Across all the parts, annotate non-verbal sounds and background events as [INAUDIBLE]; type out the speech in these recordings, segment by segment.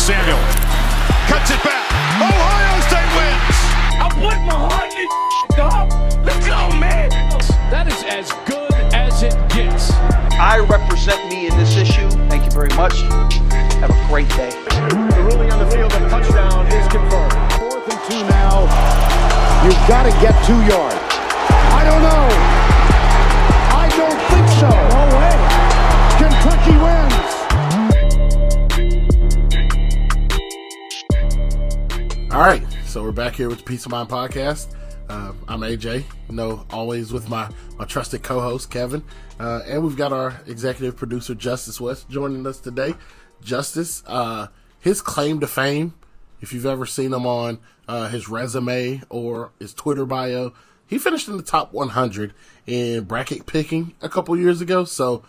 Samuel cuts it back. Ohio State wins. I put my heart in this dog. Let's go, man. That is as good as it gets. I represent me in this issue. Thank you very much. Have a great day. The ruling on the field of touchdown is confirmed. Fourth and two now. You've got to get two yards. I don't know. I don't think so. No way. Kentucky All right, so we're back here with the Peace of Mind podcast. Uh, I'm AJ, you know, always with my, my trusted co-host Kevin, uh, and we've got our executive producer Justice West joining us today. Justice, uh, his claim to fame, if you've ever seen him on uh, his resume or his Twitter bio, he finished in the top 100 in bracket picking a couple years ago. So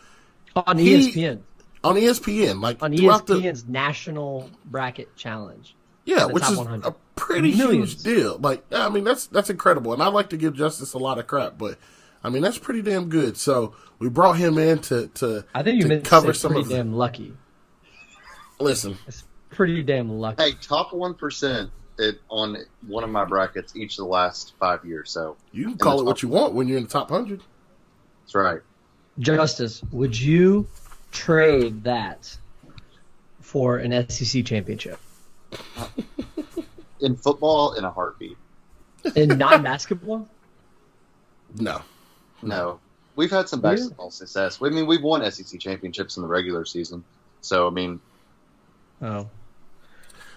on he- ESPN, on ESPN, like on E throughout the- ESPN's National Bracket Challenge. Yeah, which is 100. a pretty Millions. huge deal. Like, I mean, that's that's incredible, and I like to give Justice a lot of crap, but I mean, that's pretty damn good. So we brought him in to to I think you to cover some pretty of. The, damn lucky. listen, It's pretty damn lucky. Hey, top one percent on one of my brackets each of the last five years. So you can call it what you want when you're in the top hundred. that's right. Justice, would you trade that for an SEC championship [LAUGHS] In football, in a heartbeat. in non-basketball? No, No, we've had some basketball success. I mean, we've won SEC championships in the regular season. So I mean, Oh,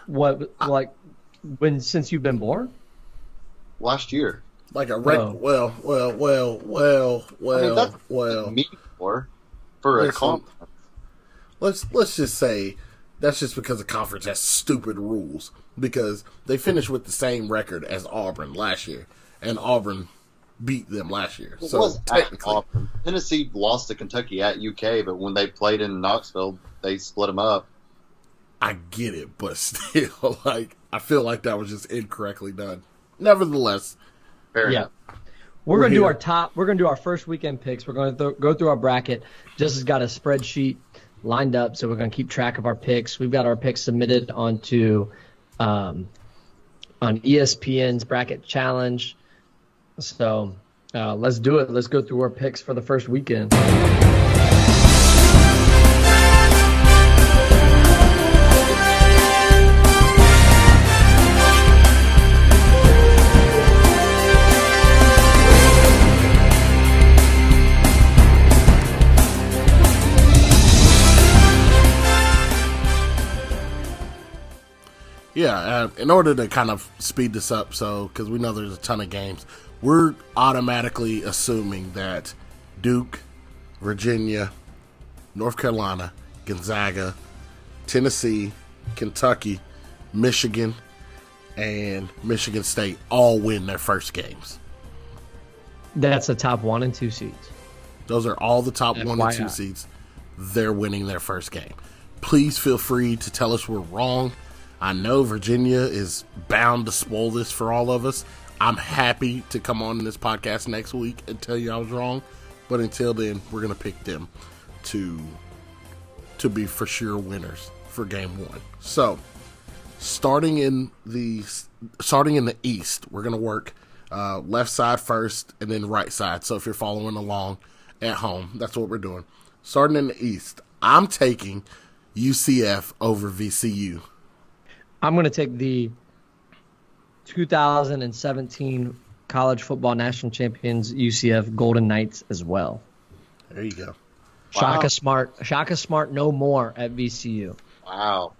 what like when since you've been born? last year. like a rec- Oh. well, well, well, well, well, I mean, that's well. me for for a comp. let's let's just say that's just because the conference has stupid rules because they finished with the same record as Auburn last year, and Auburn beat them last year. It So was technically, Auburn. Tennessee lost to Kentucky at UK, but when they played in Knoxville, they split them up. I get it, but [LAUGHS] still, like I feel like that was just incorrectly done. Nevertheless, Fair Yeah. enough. We're, We're gonna do our top. We're gonna do our first weekend picks. We're gonna th- go through our bracket. Just has got a spreadsheet lined up, so we're gonna keep track of our picks. We've got our picks submitted onto um, on ESPN's bracket challenge. So uh, let's do it. Let's go through our picks for the first weekend. Yeah. Uh, in order to kind of speed this up, so because we know there's a ton of games, we're automatically assuming that Duke, Virginia, North Carolina, Gonzaga, Tennessee, Kentucky, Michigan, and Michigan State all win their first games. That's the top one and two seeds. Those are all the top one and two seeds. They're winning their first game. Please feel free to tell us we're wrong. I know Virginia is bound to spoil this for all of us. I'm happy to come on this podcast next week and tell you I was wrong. But until then, we're gonna pick them to to be for sure winners for game one. So starting in the starting in the east, we're gonna work uh, left side first and then right side. So if you're following along at home, that's what we're doing. Starting in the east, I'm taking UCF over VCU. I'm going to take the 2017 college football national champions UCF Golden Knights as well. There you go. Shaka Smart, Shaka Smart, no more at VCU. Wow.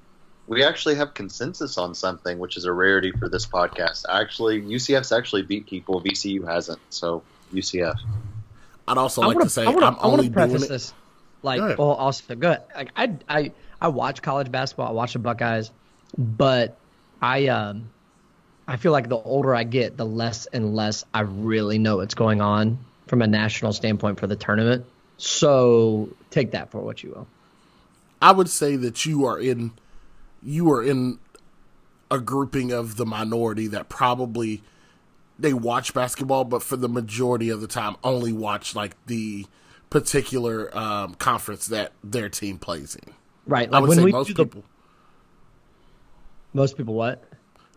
We actually have consensus on something, which is a rarity for this podcast. Actually, UCF's actually beat people. VCU hasn't. So UCF. I'd also I like wanna, to say I wanna, I'm I wanna only doing preface it. this. Like, Go ahead. well, also good. Like, I, I, I watch college basketball. I watch the Buckeyes, but I, um, I feel like the older I get, the less and less I really know what's going on from a national standpoint for the tournament. So take that for what you will. I would say that you are in you are in a grouping of the minority that probably they watch basketball, but for the majority of the time only watch like the particular um, conference that their team plays in. Right. I Like would when say most do the people. Most people what?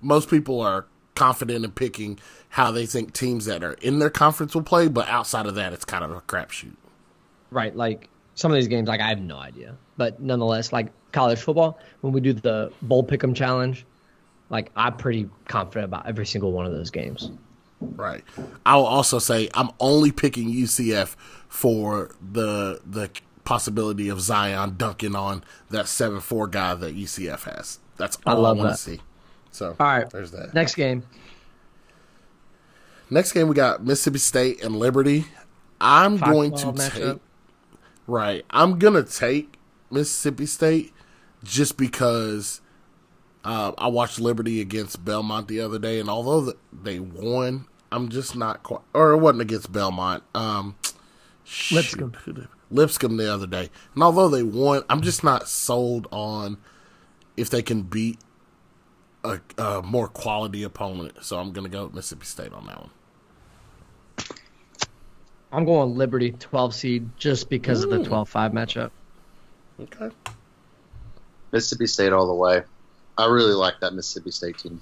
Most people are confident in picking how they think teams that are in their conference will play, but outside of that, it's kind of a crapshoot. Right, like some of these games, like I have no idea, but nonetheless, like college football, when we do the bowl pick'em challenge, like I'm pretty confident about every single one of those games. Right. I'll also say I'm only picking UCF for the the possibility of Zion dunking on that seven four guy that UCF has. That's all I, love want to see. So All right, there's that. Next game, Next game we got Mississippi State and Liberty. I'm going to take right. I'm gonna take Mississippi State just because uh, I watched Liberty against Belmont the other day, and although th- they won, I'm just not quite. Or it wasn't against Belmont. Um, Lipscomb. shoot, Lipscomb the other day, and although they won, I'm just not sold on if they can beat a, a more quality opponent. So I'm gonna go with Mississippi State on that one. I'm going Liberty 12 seed just because of the 12-5 matchup. Okay. Mississippi State all the way. I really like that Mississippi State team.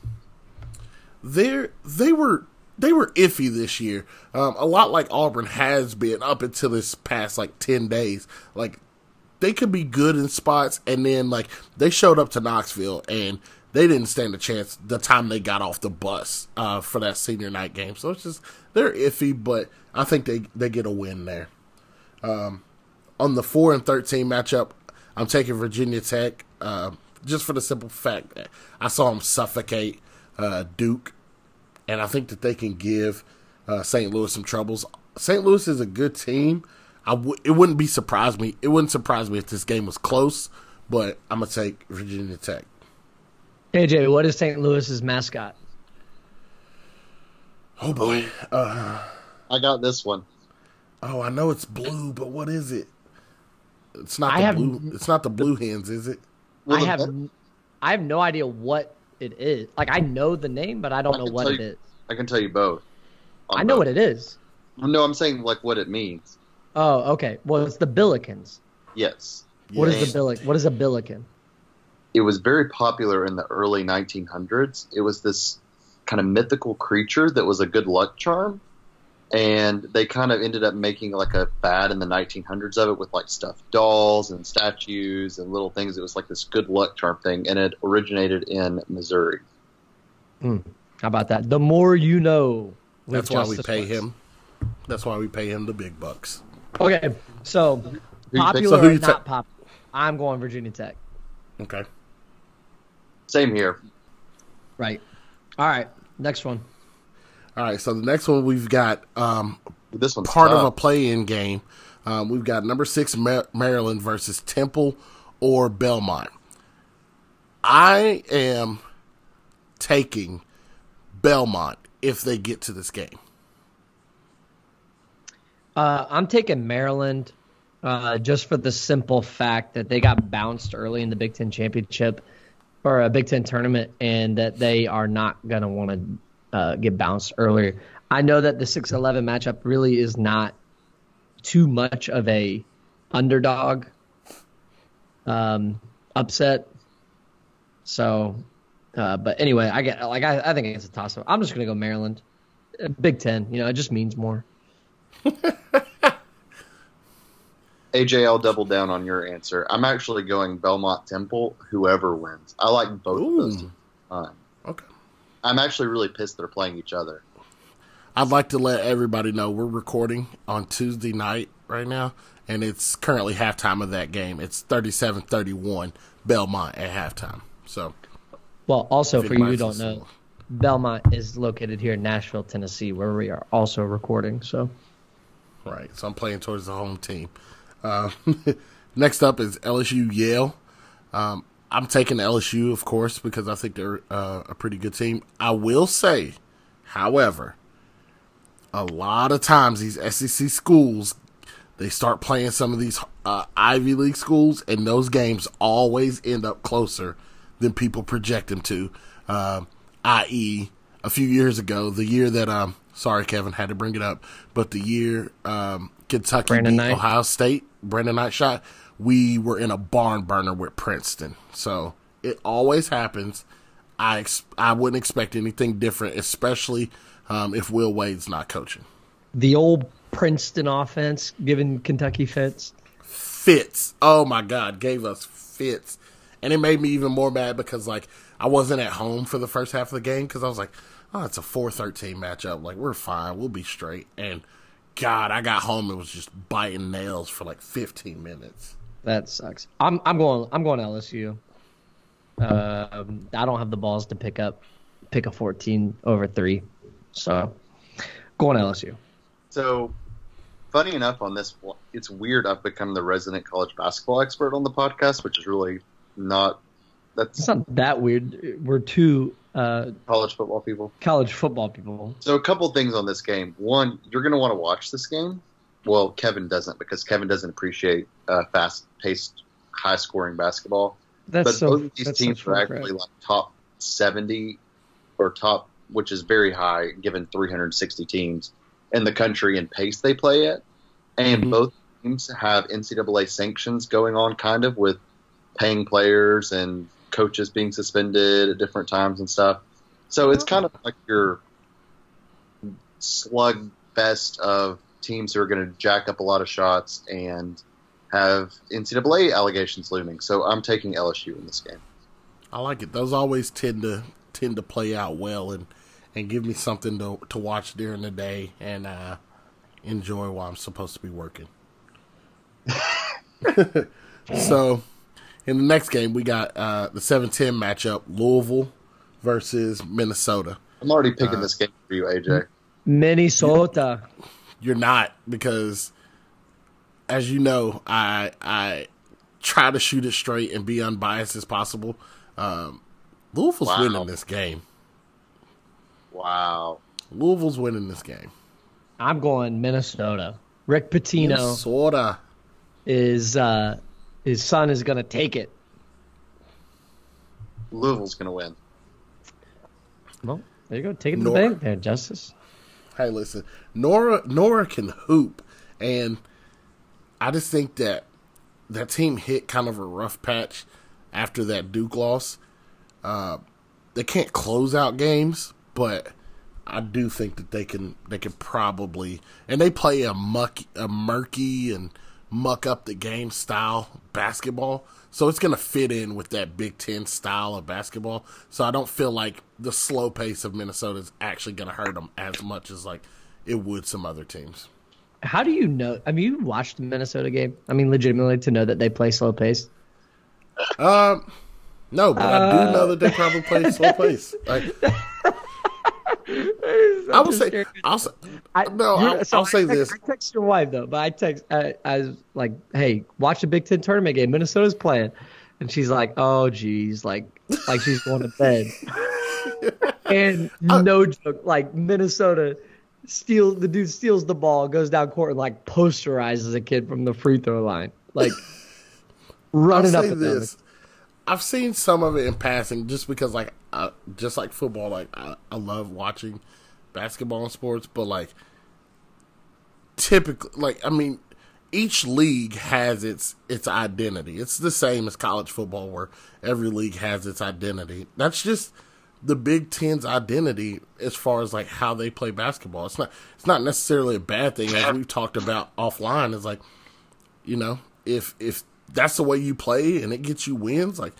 they they were they were iffy this year. Um, a lot like Auburn has been up until this past like ten days. Like they could be good in spots, and then like they showed up to Knoxville and they didn't stand a chance the time they got off the bus uh, for that senior night game. So it's just they're iffy, but I think they they get a win there. Um, on the four and thirteen matchup, I'm taking Virginia Tech uh, just for the simple fact that I saw them suffocate uh, Duke, and I think that they can give uh, St. Louis some troubles. St. Louis is a good team. I w- it wouldn't be surprise me. It wouldn't surprise me if this game was close, but I'm gonna take Virginia Tech. AJ, what is St. Louis's mascot? Oh boy. Uh, I got this one. oh, I know it's blue, but what is it? It's not I the have- blue. It's not the blue hens, is it? I have I have no idea what it is. Like I know the name, but I don't I know what tell it you- is. I can tell you both. I know what it is. No, I'm saying like what it means. Oh, okay. Well, it's the Billikens. Yes. What is Yes. the billik? What is a Billiken? It was very popular in the early 1900s. It was this kind of mythical creature that was a good luck charm. And they kind of ended up making like a fad in the 1900s of it with like stuffed dolls and statues and little things. It was like this good luck charm thing, and it originated in Missouri. Hmm. How about that? The more you know. That's why we pay West. him. That's why we pay him the big bucks. Okay, so popular So or not ta- popular? I'm going Virginia Tech. Okay. Same here. Right. All right. Next one. All right. So the next one we've got um, This one's part of a play-in game. Um, we've got number six Maryland versus Temple or Belmont. I am taking Belmont if they get to this game. Uh, I'm taking Maryland uh, just for the simple fact that they got bounced early in the Big Ten championship or a Big Ten tournament, and that they are not going to want to uh, get bounced earlier. I know that the 6-11 matchup really is not too much of a underdog um, upset. So, uh, but anyway, I get like I, I think it's a toss up. I'm just gonna go Maryland, Uh, Big Ten. You know, it just means more. [LAUGHS] AJ, I'll double down on your answer. I'm actually going Belmont Temple, whoever wins. I like both of those Ooh. teams. Uh, Okay. I'm actually really pissed they're playing each other. I'd like to let everybody know we're recording on Tuesday night right now, and it's currently halftime of that game. It's 37 31 Belmont at halftime. So, Well, also for you who don't know, Belmont is located here in Nashville, Tennessee, where we are also recording. So, right. So I'm playing towards the home team. Uh, [LAUGHS] next up is LSU Yale. Um, I'm taking LSU, of course, because I think they're uh, a pretty good team. I will say, however, a lot of times these SEC schools they start playing some of these uh, Ivy League schools, and those games always end up closer than people project them to. Um i.e., a few years ago, the year that um, sorry Kevin had to bring it up, but the year um, Kentucky Brandon beat Knight. Ohio State, Brandon Knight shot, we were in a barn burner with Princeton. So it always happens. I ex- I wouldn't expect anything different, especially um, if Will Wade's not coaching. The old Princeton offense giving Kentucky fits. Fits. Oh my God, gave us fits, and it made me even more mad because like I wasn't at home for the first half of the game because I was like, oh, it's a four thirteen matchup. Like we're fine, we'll be straight. And God, I got home and was just biting nails for like fifteen minutes. That sucks. I'm I'm going I'm going LSU. Um, I don't have the balls to pick up pick a 14 over three, so going LSU. So, funny enough, on this, it's weird. I've become the resident college basketball expert on the podcast, which is really not. It's That's not that weird. We're two uh, college football people. college football people. So, a couple things on this game. One, you're going to want to watch this game. Well, Kevin doesn't because Kevin doesn't appreciate uh, fast-paced, high-scoring basketball. That's but so. both of these teams so are actually like top 70 or top, which is very high given 360 teams in the country and pace they play at. And Mhm. both teams have NCAA sanctions going on, kind of with paying players and coaches being suspended at different times and stuff. So it's kind of like your slug fest of teams who are going to jack up a lot of shots and have NCAA allegations looming. So I'm taking LSU in this game. I like it. Those always tend to tend to play out well and and give me something to to watch during the day and uh, enjoy while I'm supposed to be working. [LAUGHS] [LAUGHS] so, in the next game, we got uh, the 7-10 matchup: Louisville versus Minnesota. I'm already Uh, picking this game for you, AJ. Minnesota. You're not because, as you know, I I try to shoot it straight and be unbiased as possible. Um, Louisville's Wow. winning this game. Wow. Louisville's winning this game. I'm going Minnesota. Rick Pitino Minnesota. is uh, his son is going to take it. Louisville's going to win. Well, there you go. Take it to Nor- the bank there, Justice. Hey, listen, Nora Nora can hoop, and I just think that that team hit kind of a rough patch after that Duke loss. Uh, they can't close out games, but I do think that they can. They can probably, and they play a muck, a murky and muck up the game style basketball. So it's going to fit in with that Big Ten style of basketball. So I don't feel like the slow pace of Minnesota is actually going to hurt them as much as like it would some other teams. How do you know? I mean, you watched the Minnesota game. I mean, legitimately to know that they play slow pace. Um, no, but I do know that they probably play slow [LAUGHS] pace. Like, I will say, I'll say, no, I'll, so I'll say I text, this. I text your wife though, but I text I, I was like, "Hey, watch the Big Ten tournament game. Minnesota's playing," and she's like, "Oh, geez," like like she's going to bed. [LAUGHS] and no joke, like Minnesota steals the dude steals the ball, goes down court, and like posterizes a kid from the free throw line, like [LAUGHS] I'll running up say and down. I've seen some of it in passing, just because, like, I, just like football, like I, I love watching basketball and sports, but like, typically, like, I mean, each league has its its identity. It's the same as college football, where every league has its identity. That's just the Big Ten's identity as far as like how they play basketball. It's not it's not necessarily a bad thing, as we've talked about offline. Is like you know, if if that's the way you play and it gets you wins, like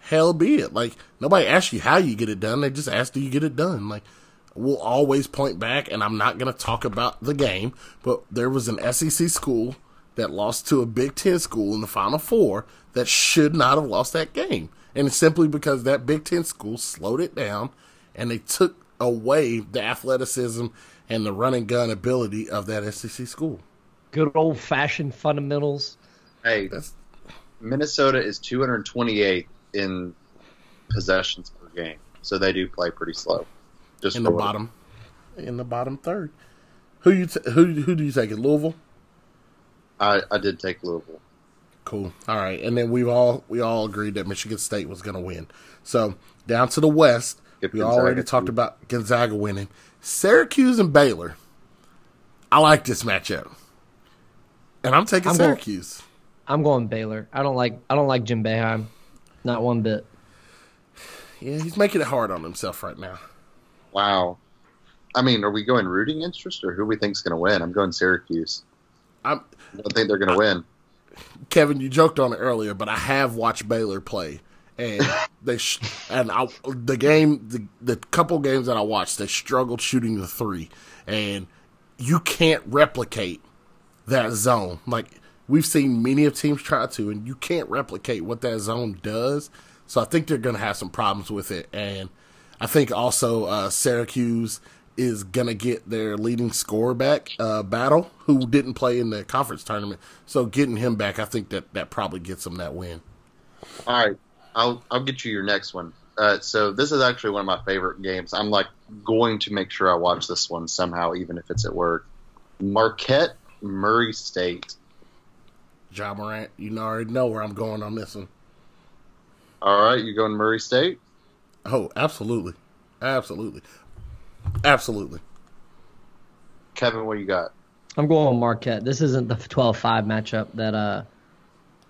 hell be it. Like nobody asks you how you get it done; they just ask do you get it done. Like we'll always point back, and I'm not going to talk about the game, but there was an SEC school that lost to a Big Ten school in the Final Four that should not have lost that game, and it's simply because that Big Ten school slowed it down and they took away the athleticism and the run and gun ability of that SEC school. Good old fashioned fundamentals. Hey, That's Minnesota is 228 in possessions per game, so they do play pretty slow. Just in the for- bottom, in the bottom third. Who you t- who who do you take? Is Louisville. I, I did take Louisville. Cool. All right, and then we've all we all agreed that Michigan State was going to win. So down to the West, Yep, we Gonzaga, already talked too. about Gonzaga winning. Syracuse and Baylor. I like this matchup, and I'm taking I'm going- Syracuse. I'm going Baylor. I don't like I don't like Jim Boeheim, not one bit. Yeah, he's making it hard on himself right now. Wow. I mean, are we going rooting interest or who we think's going to win? I'm going Syracuse. I'm I don't think they're going to win. Kevin. You joked on it earlier, but I have watched Baylor play, and [LAUGHS] they sh- and I, the game, the, the couple games that I watched, they struggled shooting the three, and you can't replicate that zone. Like we've seen many of teams try to, and you can't replicate what that zone does. So I think they're going to have some problems with it, and I think also uh, Syracuse is going to get their leading scorer back, uh, Battle, who didn't play in the conference tournament. So getting him back, I think that that probably gets them that win. All right, I'll I'll get you your next one. Uh, so this is actually one of my favorite games. I'm like going to make sure I watch this one somehow, even if it's at work. Marquette, Murray State. Ja Morant, you already know where I'm going on this one. All right, you going Murray State? Oh, absolutely, absolutely, absolutely. Kevin, what you got? I'm going with Marquette. This isn't the 12-5 matchup that uh,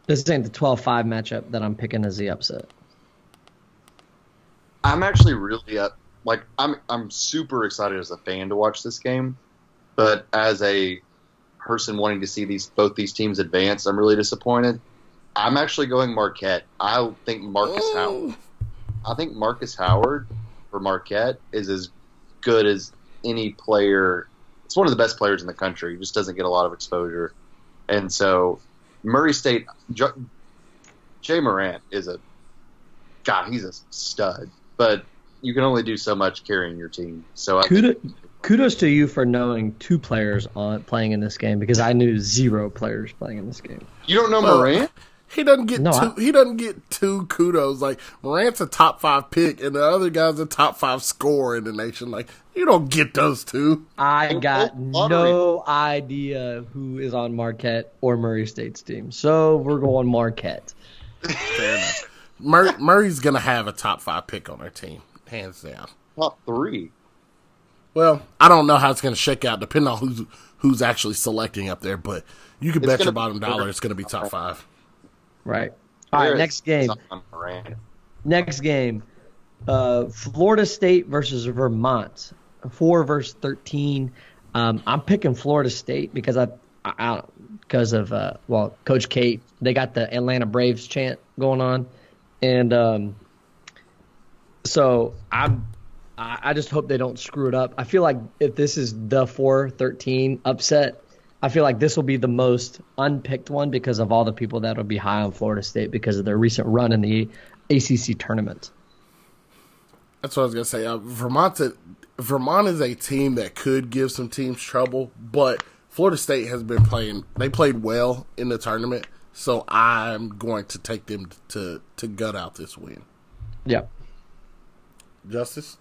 this ain't the 12-5 matchup that I'm picking as the upset. I'm actually really up. Like I'm I'm super excited as a fan to watch this game, but as a person wanting to see these both these teams advance, I'm really disappointed. I'm actually going Marquette. I think Markus Howard. I think Markus Howard for Marquette is as good as any player. It's one of the best players in the country. He just doesn't get a lot of exposure, and so Murray State. J- Jay Morant is a God. He's a stud, but you can only do so much carrying your team. So I Kudos, think, kudos to you for knowing two players on playing in this game because I knew zero players playing in this game. you don't know Well, Morant. He doesn't get No, two. I- he doesn't get two kudos. Like Morant's a top five pick, and the other guy's a top five scorer in the nation. Like you don't get those two. I got no idea who is on Marquette or Murray State's team, so we're going Marquette. Fair enough. Murray, Murray's gonna have a top five pick on their team, hands down. Top three. Well, I don't know how it's gonna shake out, depending on who's who's actually selecting up there. But you can It's bet your gonna bottom be- dollar it's gonna be top five. Right. All right. There is Next game. something on Morant. Next game. Uh, Florida State versus Vermont. Four versus thirteen. Um, I'm picking Florida State because I, I because of uh, well, Coach Kate. They got the Atlanta Braves chant going on, and um, so I'm. I I just hope they don't screw it up. I feel like if this is the 4-13 upset, I feel like this will be the most unpicked one because of all the people that will be high on Florida State because of their recent run in the ACC tournament. That's what I was gonna say. Uh, Vermont's a, Vermont is a team that could give some teams trouble, but Florida State has been playing. They played well in the tournament, so I'm going to take them to to gut out this win. Yeah. Justice.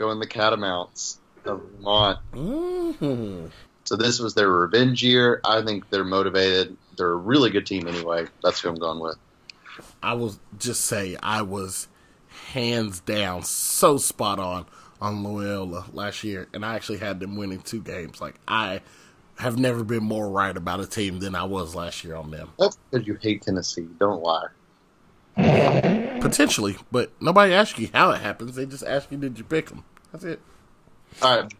Going the Catamounts of Vermont. Mm-hmm. So this was their revenge year. I think they're motivated. They're a really good team anyway. That's who I'm going with. I will just say I was hands down so spot on on Loyola last year, and I actually had them winning two games. Like I have never been more right about a team than I was last year on them. That's because you hate Tennessee. Don't lie. Potentially, but nobody asked you how it happens. They just ask you, did you pick them? That's it. All right.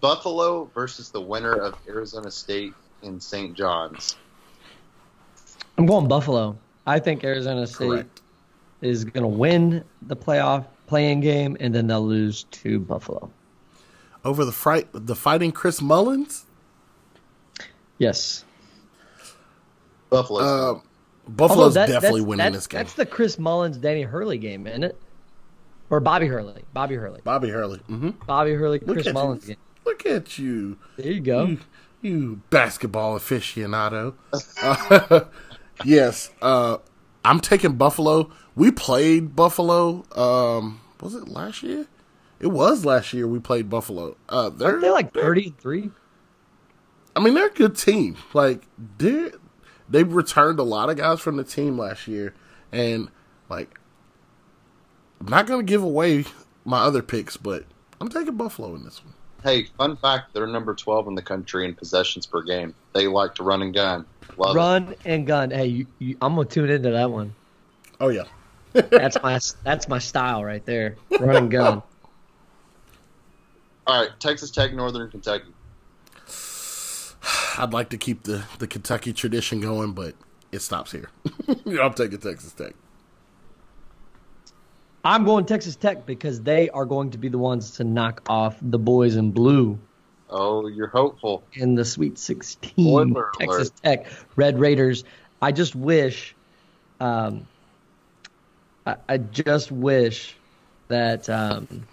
Buffalo versus the winner of Arizona State in St. John's. I'm going Buffalo. I think Arizona State Correct. is going to win the playoff playing game, and then they'll lose to Buffalo. Over the fright, the fighting Chris Mullins. Yes. Buffalo. Uh, Buffalo's that- definitely that's- winning that's- this game. That's the Chris Mullins, Danny Hurley game, isn't it? Or Bobby Hurley. Bobby Hurley. Bobby Hurley. hmm Bobby Hurley, Look Chris Mullins you. game. Look at you. There you go. You, you basketball aficionado. Uh, [LAUGHS] yes, uh, I'm taking Buffalo. We played Buffalo. Um, was it last year? It was last year. We played Buffalo. Uh, they're, Aren't they like 33. I mean, they're a good team. Like they they returned a lot of guys from the team last year, and like I'm not gonna give away my other picks, but I'm taking Buffalo in this one. hey, fun fact: they're number 12 in the country in possessions per game. They like to run and gun. Love it. Run and gun. Hey, you, you, I'm going to tune into that one. Oh yeah, [LAUGHS] That's my that's my style right there. Run and gun. [LAUGHS] All right, Texas Tech, Northern Kentucky. I'd like to keep the, the Kentucky tradition going, but it stops here. [LAUGHS] I'm taking Texas Tech. I'm going Texas Tech because they are going to be the ones to knock off the boys in blue Oh, you're hopeful. in the Sweet 16. Spoiler Texas alert. Tech, Red Raiders. I just wish, um, I, I just wish that, um,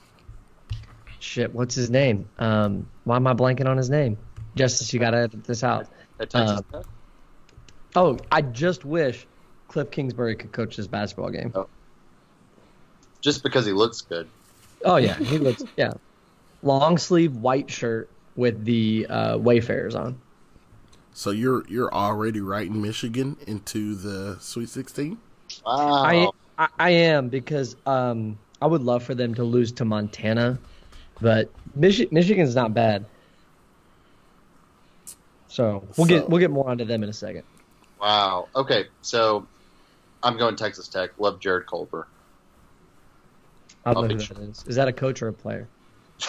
shit, what's his name? Um, why am I blanking on his name? Justice, you got to edit this out. Uh, Oh, I just wish Cliff Kingsbury could coach this basketball game. Oh. Just because he looks good. Oh yeah, he looks [LAUGHS] yeah, long sleeve white shirt with the uh, Wayfarers on. So you're you're already writing Michigan into the Sweet 16? Wow. I, I I am because um I would love for them to lose to Montana, but Michi- Michigan's not bad. So we'll So- get we'll get more onto them in a second. wow. Okay, so I'm going Texas Tech. Love Jarrett Culver. I don't know who be that is. Is that a coach or a player? [LAUGHS]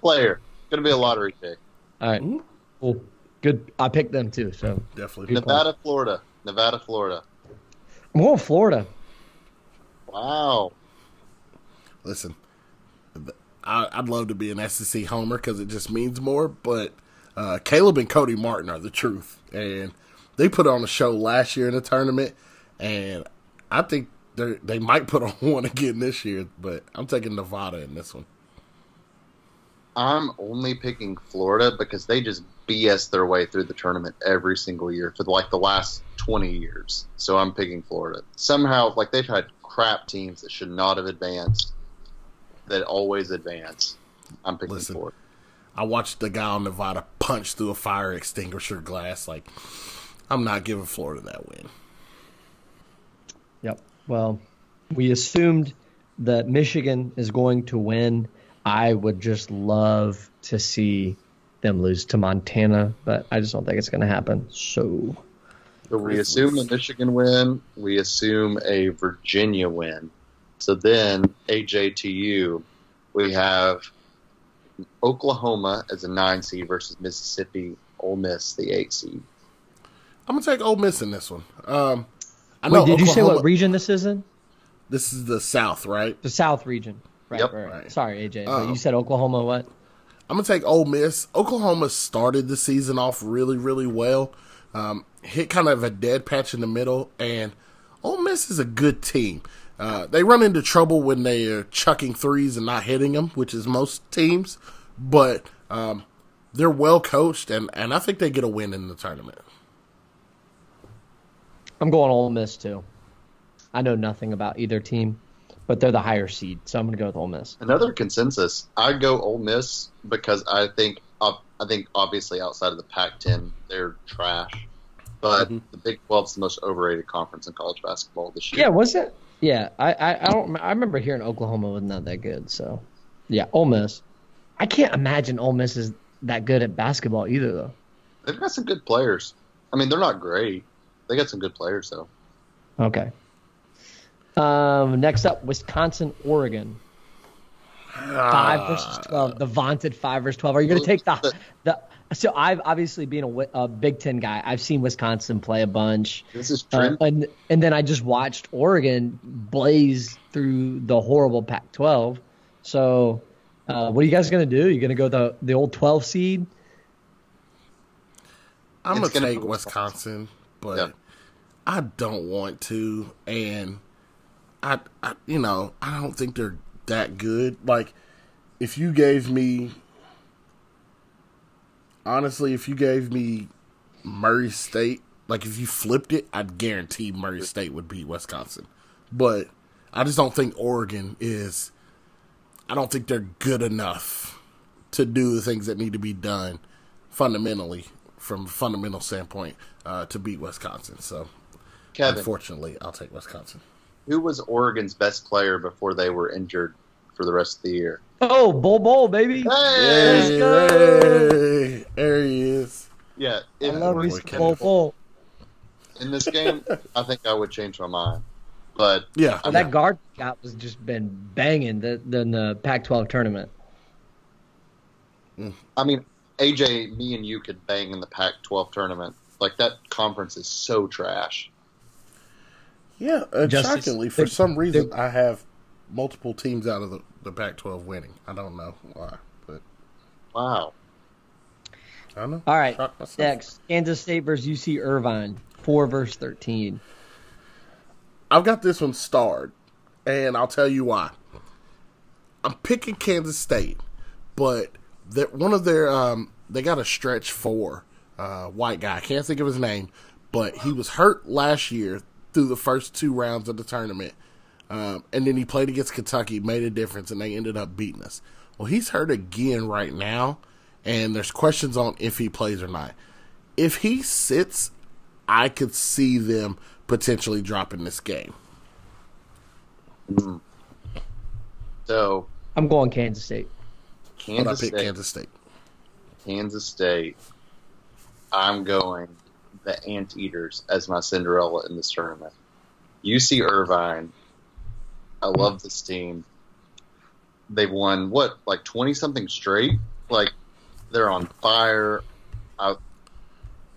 Player. Going to be a lottery pick. All right, hmm? cool, good. I picked them too, so Definitely. Good Nevada, Florida. Nevada, Florida. I'm going Florida. Wow. Listen, I, I'd love to be an SEC homer because it just means more, but uh, Caleb and Cody Martin are the truth. And they put on a show last year in the tournament, and I think they they might put on [LAUGHS] one again this year, but I'm taking Nevada in this one. I'm only picking Florida because they just BS their way through the tournament every single year for like the last 20 years. So I'm picking Florida. Somehow, like they've had crap teams that should not have advanced that always advance. I'm picking Listen. Florida. I watched the guy on Nevada punch through a fire extinguisher glass. Like, I'm not giving Florida that win. Yep. Well, we assumed that Michigan is going to win. I would just love to see them lose to Montana, but I just don't think it's going to happen. So, So we assume a Michigan win. We assume a Virginia win. So then AJTU, we have Oklahoma as a nine seed versus Mississippi, Ole Miss the eight seed. I'm gonna take Ole Miss in this one. Um, I wait, know did you say what region this is in? This is the South, right? The South region. Right, Yep. right, right. Right. Sorry, AJ. but Oh. you said Oklahoma what? I'm gonna take Ole Miss. Oklahoma started the season off really, really well. Um, hit kind of a dead patch in the middle, and Ole Miss is a good team. Uh, they run into trouble when they are chucking threes and not hitting them, which is most teams. But um, they're well coached, and, and I think they get a win in the tournament. I'm going Ole Miss too. I know nothing about either team, but they're the higher seed, so I'm going to go with Ole Miss. Another consensus. I'd go Ole Miss because I think uh, I think obviously outside of the Pac-10 they're trash, but the Big 12 is the most overrated conference in college basketball this year. Yeah, was it? Yeah, I, I, I don't. I remember hearing Oklahoma was not that good. So, yeah, Ole Miss. I can't imagine Ole Miss is that good at basketball either, though. They've got some good players. I mean, they're not great. They got some good players though. Okay. Um, next up, Wisconsin, Oregon. Five versus twelve. The vaunted five versus twelve. Are you going to take the the? So I've obviously been a, a Big Ten guy. I've seen Wisconsin play a bunch. This is Uh, and and then I just watched Oregon blaze through the horrible Pac-12. So, uh, what are you guys going to do? You're going to go the the old 12 seed? I'm It's gonna, gonna take Wisconsin, but Yeah. I don't want to, and I, I, you know, I don't think they're that good. Like, if you gave me, honestly, if you gave me Murray State, like if you flipped it, I'd guarantee Murray State would beat Wisconsin. But I just don't think Oregon is. I don't think they're good enough to do the things that need to be done fundamentally from a fundamental standpoint uh, to beat Wisconsin. So, Kevin, unfortunately, I'll take Wisconsin. who was Oregon's best player before they were injured for the rest of the year? Oh, Bol Bol, baby! Hey! Hey, go! hey, there he is. Yeah, I if love me boy, some Kevin. Bol Bol. in this game, I think I would change my mind. but Yeah, Well, that guard got was just been banging the, the, in the Pac-12 tournament. Mm. I mean, AJ, me and you could bang in the Pac-12 tournament. Like that conference is so trash. yeah. Justice- shockingly, for some reason, I have multiple teams out of the, the Pac-12 winning. I don't know why, but Wow. I don't know. All right, next Kansas State versus UC Irvine, four versus thirteen. I've got this one starred, and I'll tell you why. I'm picking Kansas State, but that one of their um, they got a stretch four uh, white guy. I can't think of his name, but he was hurt last year through the first two rounds of the tournament, um, and then he played against Kentucky, made a difference, and they ended up beating us. Well, he's hurt again right now, and there's questions on if he plays or not. If he sits, I could see them potentially dropping this game. So I'm going Kansas State. But I Kansas State, Kansas State. Kansas State. I'm going the Anteaters as my Cinderella in this tournament. UC Irvine. I love this team. They've won what, like twenty something straight. Like they're on fire. I,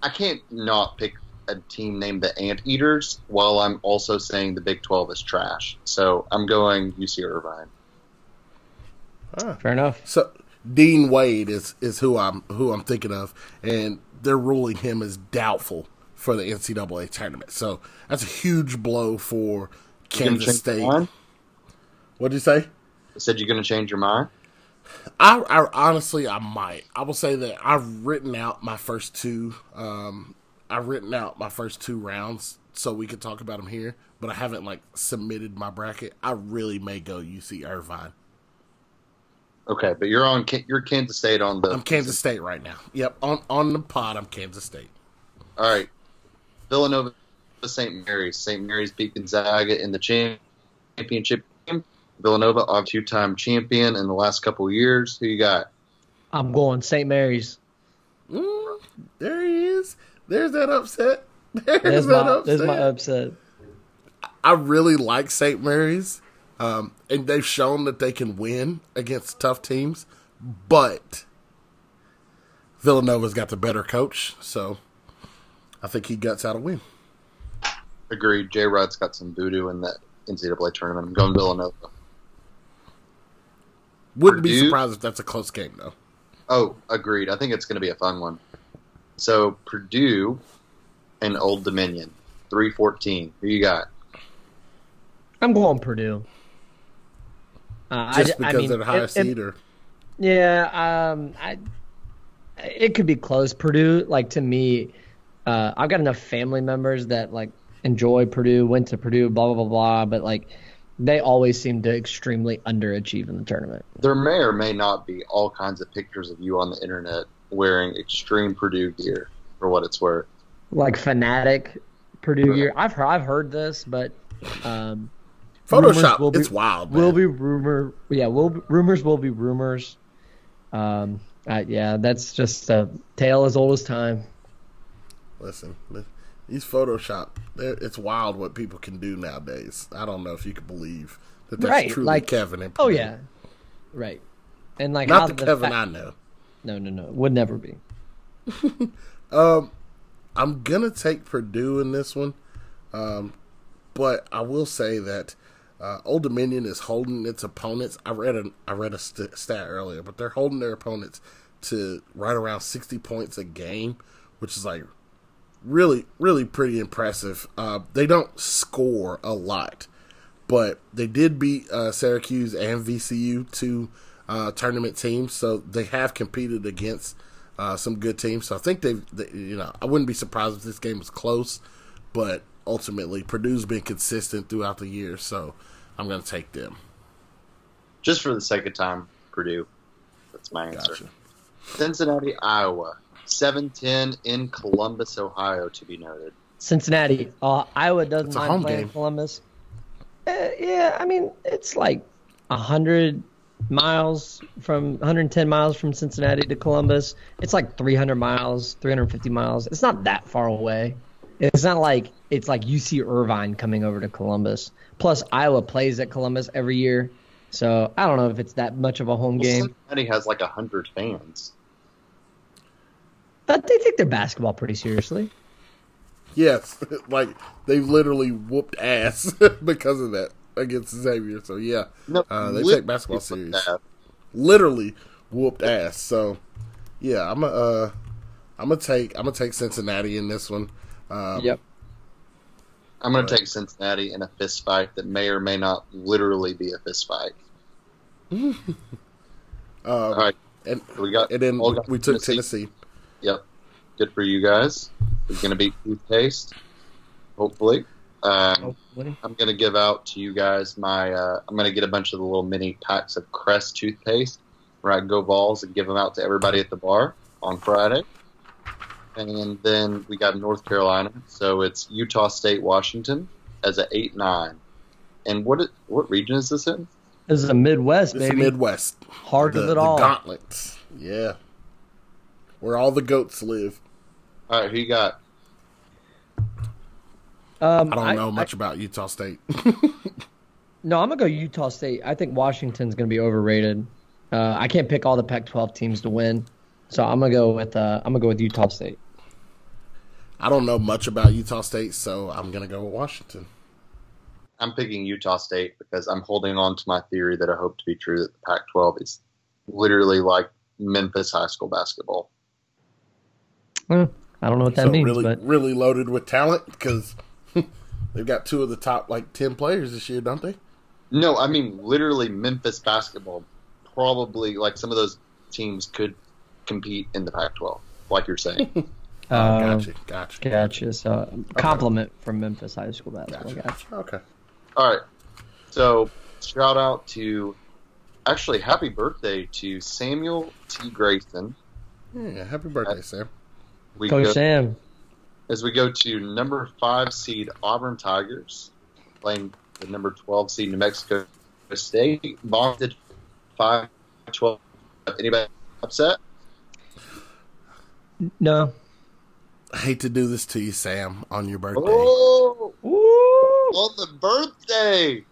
I can't not pick a team named the Anteaters while I'm also saying the Big Twelve is trash. So I'm going UC Irvine. Fair enough. So Dean Wade is, is who I'm who I'm thinking of, and they're ruling him as doubtful for the NCAA tournament. So that's a huge blow for Kansas State. your mind? What did you say? I said you're going to change your mind. I, I honestly I might. I will say that I've written out my first two. Um, I've written out my first two rounds so we could talk about them here, but I haven't like submitted my bracket. I really may go UC Irvine. Okay, but you're on you're Kansas State on the I'm Kansas State right now. Yep, on on the pod. I'm Kansas State. All right, Villanova, St. Mary's. St. Mary's beat Gonzaga in the championship game. Villanova, a two-time champion in the last couple of years. Who you got? I'm going St. Mary's. Mm, there he is. There's that upset. [LAUGHS] There's, There's that my, upset. there's my upset. I really like St. Mary's, um, and they've shown that they can win against tough teams. But Villanova's got the better coach, so I think he guts out a win. Agreed. J. Rod's got some voodoo in that NCAA tournament. I'm going Villanova. Wouldn't be surprised if that's a close game, though. Oh, agreed. I think it's going to be a fun one. So Purdue and Old Dominion, three fourteen. Who you got? I'm going Purdue. Uh, Just I, because mean, they're the higher it- it- seed, or Yeah, um, I. It could be close. Purdue, like to me, uh, I've got enough family members that like enjoy Purdue, went to Purdue, blah blah blah blah. But like, they always seem to extremely underachieve in the tournament. There may or may not be all kinds of pictures of you on the internet wearing extreme Purdue gear for what it's worth. Like fanatic Purdue gear. I've heard, I've heard this, but um, Photoshop. will be- it's wild. will man. be rumor. Yeah, will rumors will be rumors. Um, uh, yeah, that's just a tale as old as time. Listen, these Photoshop. It's wild what people can do nowadays. I don't know if you can believe that that's Right, truly like- Kevin. And Oh yeah, right. And like not the Kevin fa- I know. No, no, no. Would never be. [LAUGHS] um, I'm gonna take Purdue in this one, um, but I will say that uh, Old Dominion is holding its opponents. I read a I read a st- stat earlier, but they're holding their opponents to right around 60 points a game, which is like really really pretty impressive. Uh, they don't score a lot, but they did beat uh, Syracuse and VCU two uh, tournament teams, so they have competed against uh, some good teams. So I think they've, they, you know, I wouldn't be surprised if this game was close, but ultimately Purdue's been consistent throughout the year, so I'm going to take them. Just for the sake of time, Purdue. That's my answer. Gotcha. Cincinnati, Iowa. 7-10 in Columbus, Ohio, to be noted. Cincinnati, uh, Iowa doesn't It's a mind home playing game. Columbus. Uh, yeah, I mean it's like hundred miles from 110 miles from Cincinnati to Columbus. It's like 300 miles, 350 miles. It's not that far away. It's not like it's like UC Irvine coming over to Columbus. Plus, Iowa plays at Columbus every year, so I don't know if it's that much of a home game. Cincinnati has like a hundred fans. But they take their basketball pretty seriously. Yes, [LAUGHS] like they've literally whooped ass [LAUGHS] because of that against Xavier. So yeah, No, uh, they take basketball serious. that. Literally whooped ass. So yeah, I'm a, uh, I'm gonna take I'm gonna take Cincinnati in this one. Um, Yep. I'm going to take Cincinnati in a fist fight that may or may not literally be a fist fight. Um, [LAUGHS] All right, and we got. and then all got we took Tennessee. Yep, good for you guys. We're going to beat toothpaste, hopefully. Um, Hopefully. I'm going to give out to you guys my. Uh, I'm going to get a bunch of the little mini packs of Crest toothpaste where I can go balls and give them out to everybody at the bar on Friday. And then we got North Carolina, so it's Utah State, Washington as a eight nine. And what it, what region is this in? This is a Midwest, It's the baby. Midwest. Heart the, of it the all. gauntlets. Yeah, where all the goats live. All right, who you got? Um, I don't know much about Utah State. [LAUGHS] No, I'm gonna go Utah State. I think Washington's gonna be overrated. Uh, I can't pick all the Pac-12 teams to win, so I'm gonna go with uh, I'm gonna go with Utah State. I don't know much about Utah State, so I'm gonna go with Washington. I'm picking Utah State because I'm holding on to my theory that I hope to be true that the Pac-12 is literally like Memphis high school basketball. Eh, I don't know what that so means, really, but really loaded with talent because [LAUGHS] they've got two of the top like ten players this year, don't they? No, I mean literally Memphis basketball. Probably like some of those teams could compete in the Pac-12, like you're saying. [LAUGHS] Oh, uh, gotcha, gotcha, gotcha. So compliment from Memphis High School basketball. gotcha. Gotcha. Okay. All right, so shout out to actually happy birthday to Samuel T. Grayson. Yeah, happy birthday, Sam. We Coach go- Sam. as we go to number five seed Auburn Tigers playing the number 12 seed New Mexico State. Vaunted 5 12. Anybody upset? No. I hate to do this to you, Sam, on your birthday, Oh, on the birthday.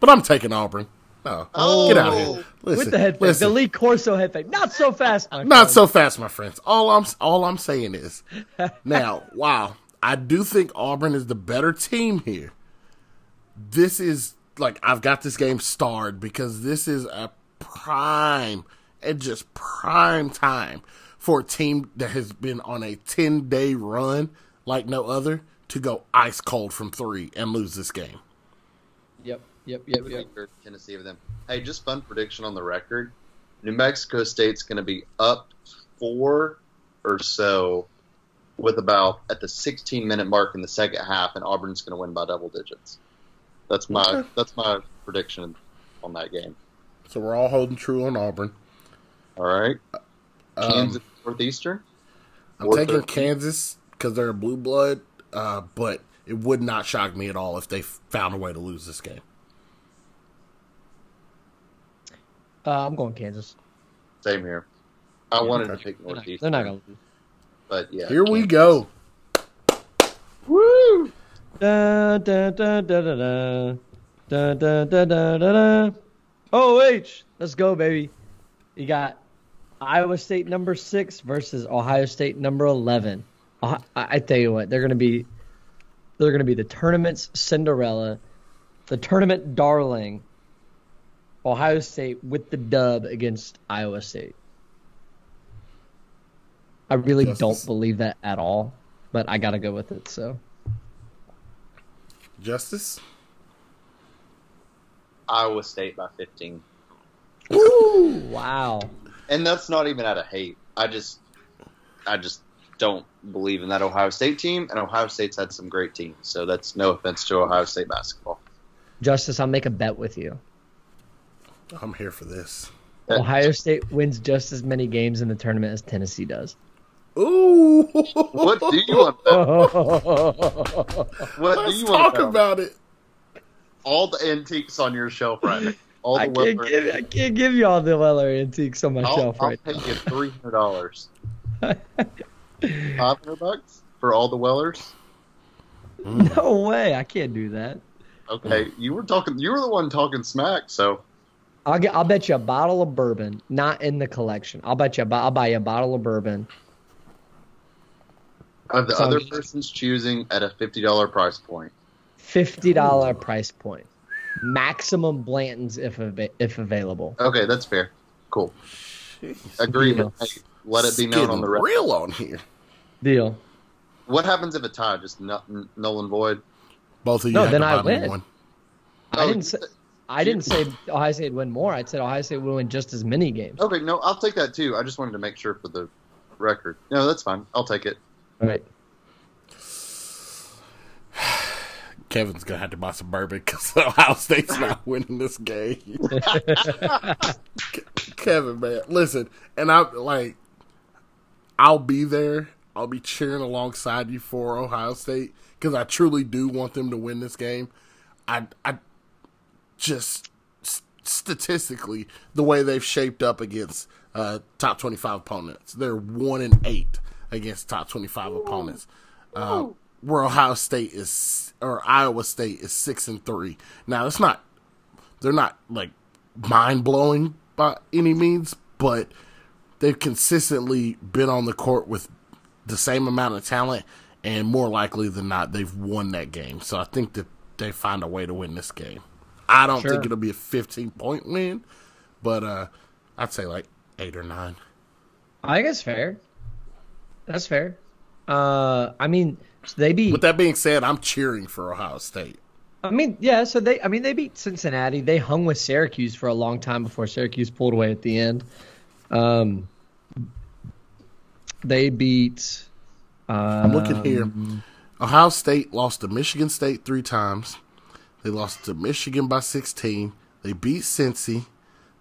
but I'm taking Auburn. No, Oh. get out of here. Oh. Listen, With the head fake, the listen. Lee Corso head fake. Not so fast. my Not friend. so fast, my friends. All I'm all I'm saying is, [LAUGHS] now, wow, I do think Auburn is the better team here. This is like I've got this game starred because this is a prime and just prime time for a team that has been on a ten day run like no other to go ice cold from three and lose this game. Yep. Yep. Yep. Would Yep. be for Tennessee of them. Hey, just fun prediction on the record. New Mexico State's going to be up four or so with about at the 16 minute mark in the second half, and Auburn's going to win by double digits. That's my Okay. that's my prediction on that game. So we're all holding true on Auburn. All right, Um, Kansas Northeastern. I'm Or taking 13. Kansas because they're a blue blood, uh, but it would not shock me at all if they found a way to lose this game. Uh, I'm going Kansas. Same here. I wanted to okay. pick They're not, they're not gonna lose. but yeah. Here we go. Woo! Da, da, da, da, da, da. Da, da, da, da, da, da. OH, H, let's go, baby. You got Iowa State number six versus Ohio State number eleven. I, I tell you what, they're gonna be, they're gonna be the tournament's Cinderella, the tournament darling. Ohio State with the dub against Iowa State. I really Justice. don't believe that at all, but I gotta go with it. So. Justice. Iowa State by 15, Ooh, wow. and that's not even out of hate. I just, I just don't believe in that Ohio State team, and Ohio State's had some great teams. So that's no offense to Ohio State basketball. Justice, I'll make a bet with you. I'm here for this. Ohio State wins just as many games in the tournament as Tennessee does. Ooh. What do you want? to What Let's you talk want? about it. all the antiques on your shelf right now. All the I can't Weber- give I can't give you all the Weller antiques on my I'll, shelf I'll right pay you three hundred dollars. [LAUGHS] Five hundred bucks. for all the Wellers? No way, I can't do that. Okay, you were talking. You were the one talking smack. So I'll get. I'll bet you a bottle of bourbon, not in the collection. I'll bet you. A, bo- I'll buy you a bottle of bourbon. of the So- other person's choosing at a fifty dollar price point. Fifty dollar price point. Maximum Blantons if av- if available. Okay, that's fair. Cool. Agreement. Hey, let it be known Getting on the record. real on here. Deal. What happens if a tie? Just nu- n- null and void. Both of you No, then to I buy me win. one. I Oh, didn't say. I didn't say Ohio State would win more. I said Ohio State would win just as many games. Okay, no, I'll take that too. I just wanted to make sure for the record. No, that's fine. I'll take it. All right. [SIGHS] Kevin's gonna have to buy some bourbon because [LAUGHS] Ohio State's not winning this game. [LAUGHS] Kevin, man, listen, and I'm like, I'll be there. I'll be cheering alongside you for Ohio State because I truly do want them to win this game. I, I just statistically, the way they've shaped up against uh, top twenty-five opponents, they're one and eight against top twenty-five opponents. Uh, where Ohio State is, or Iowa State is six and three. Now it's not, they're not like mind blowing by any means, but they've consistently been on the court with the same amount of talent, and more likely than not, they've won that game. So I think that they find a way to win this game. I don't Sure. think it'll be a 15 point win, but uh, I'd say like eight or nine. I think that's fair. That's fair. Uh, I mean, they beat. With that being said, I'm cheering for Ohio State. I mean, yeah. So they, I mean, they beat Cincinnati. They hung with Syracuse for a long time before Syracuse pulled away at the end. Um, they beat. Uh, I'm looking here. Ohio State lost to Michigan State three times. They lost to Michigan by 16. They beat Cincy.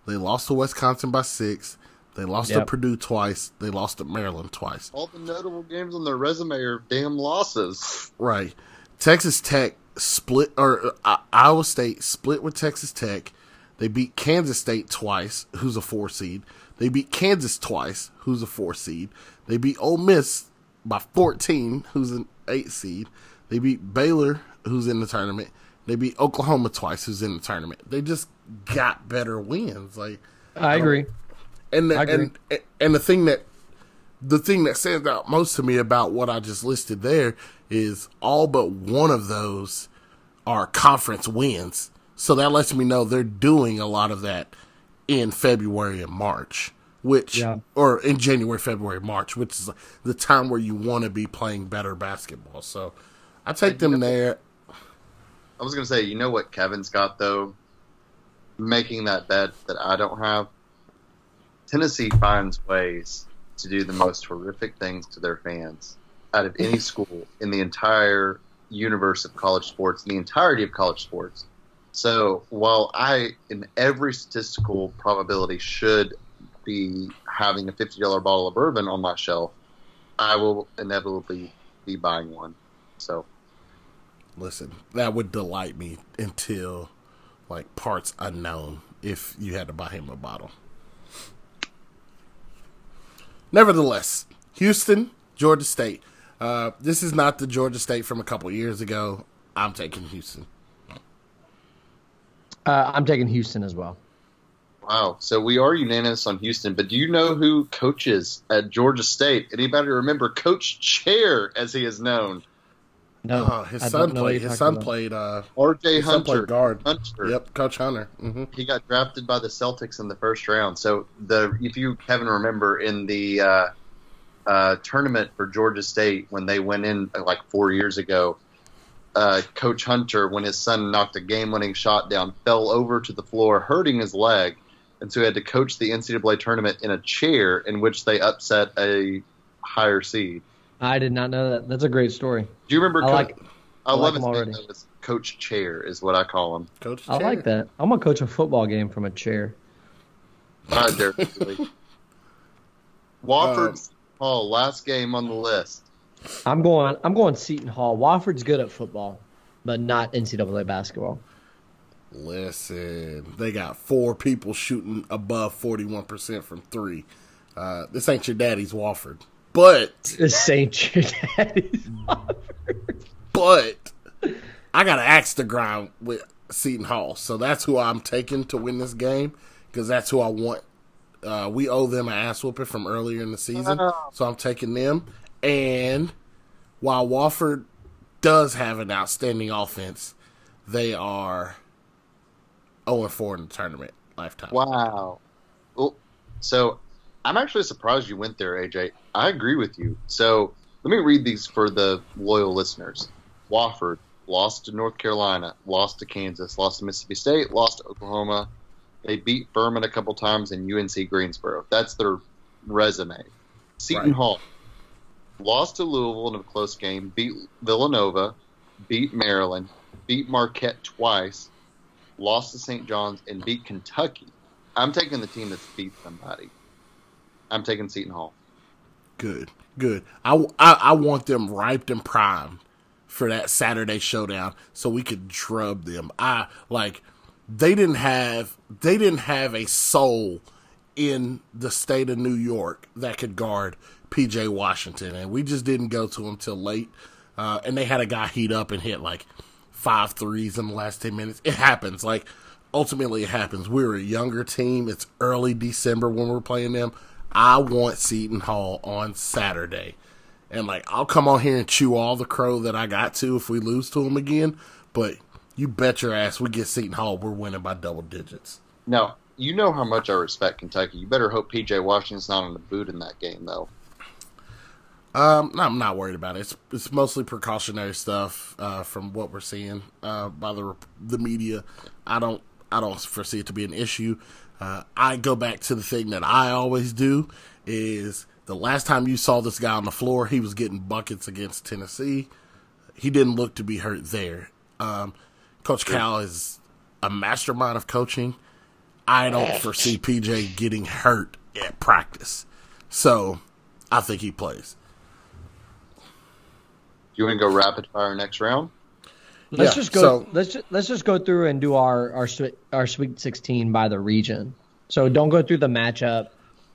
They lost to Wisconsin by six. They lost to Purdue twice. They lost to Maryland twice. All the notable games on their resume are damn losses. Right. Texas Tech split, or uh, Iowa State split with Texas Tech. They beat Kansas State twice, who's a four seed. They beat Kansas twice, who's a four seed. They beat Ole Miss by 14, who's an eight seed. They beat Baylor, who's in the tournament. They beat Oklahoma twice, who's in the tournament. They just got better wins. Like, I agree. and the, I agree. and and the thing that the thing that stands out most to me about what I just listed there is all but one of those are conference wins. So that lets me know they're doing a lot of that in February and March, which Yeah. or in January, February, March, which is the time where you want to be playing better basketball. So I take them there. I was gonna say, you know what Kevin's got though, making that bet that I don't have. Tennessee finds ways to do the most horrific things to their fans out of any [LAUGHS] school in the entire universe of college sports, in the entirety of college sports. So while I, in every statistical probability, should be having a fifty dollar bottle of bourbon on my shelf, I will inevitably be buying one. So Listen, that would delight me until like parts unknown if you had to buy him a bottle. Nevertheless, Houston, Georgia State. Uh, this is not the Georgia State from a couple years ago. I'm taking Houston. Uh, I'm taking Houston as well. Wow. So we are unanimous on Houston, but do you know who coaches at Georgia State? Anybody remember Coach Chair, as he is known? No, Uh, his I son don't know what played. His son about. played. Uh, R.J. his son Hunter. played guard. Hunter. Yep, Coach Hunter. hmm He got drafted by the Celtics in the first round. So the if you Kevin remember in the uh, uh, tournament for Georgia State when they went in uh, like four years ago, uh, Coach Hunter, when his son knocked a game-winning shot down, fell over to the floor, hurting his leg, and so he had to coach the NCAA tournament in a chair in which they upset a higher seed. I did not know that. That's a great story. Do you remember? I Co- like. I, I love him his name. though. Coach Chair is what I call him. Coach. I Chair. like that. I'm gonna coach a football game from a chair. Right there. Billy. [LAUGHS] Wofford Hall, last game on the list. I'm going. I'm going Seton Hall. Wofford's good at football, but not NCAA basketball. Listen, they got four people shooting above 41% from three. Uh, this ain't your daddy's Wofford. But This ain't your daddy's. [LAUGHS] but I got to axe the ground with Seton Hall. So that's who I'm taking to win this game because that's who I want. Uh, we owe them an ass whooping from earlier in the season, so I'm taking them. And while Wofford does have an outstanding offense, they are 0 4 in the tournament lifetime. Wow. Well, so I'm actually surprised you went there, AJ. I agree with you. So let me read these for the loyal listeners. Wofford lost to North Carolina, lost to Kansas, lost to Mississippi State, lost to Oklahoma. They beat Furman a couple times in UNC Greensboro. That's their resume. Seton Right. Hall lost to Louisville in a close game, beat Villanova, beat Maryland, beat Marquette twice, lost to St. John's, and beat Kentucky. I'm taking the team that's beat somebody. I'm taking Seton Hall. Good, good. I, I, I want them ripe and primed for that Saturday showdown, so we could drub them. I like they didn't have they didn't have a soul in the state of New York that could guard PJ Washington, and we just didn't go to him till late. Uh, and they had a guy heat up and hit like five threes in the last ten minutes. It happens. Like ultimately, it happens. We're a younger team. It's early December when we're playing them. I want Seton Hall on Saturday. And like I'll come on here and chew all the crow that I got to if we lose to them again, but you bet your ass we get Seton Hall, we're winning by double digits. Now, you know how much I respect Kentucky. You better hope PJ Washington's not on the boot in that game, though. Um, no, I'm not worried about it. It's it's mostly precautionary stuff uh, from what we're seeing uh, by the the media. I don't I don't foresee it to be an issue. Uh, I go back to the thing that I always do is the last time you saw this guy on the floor, he was getting buckets against Tennessee. He didn't look to be hurt there. Um, Coach Cal is a mastermind of coaching. I don't foresee PJ getting hurt at practice, so I think he plays. You want to go rapid fire next round? Let's Yeah, just go. so- let's just, let's just go through and do our our sweet our Sweet 16 by the region. So don't go through the matchup.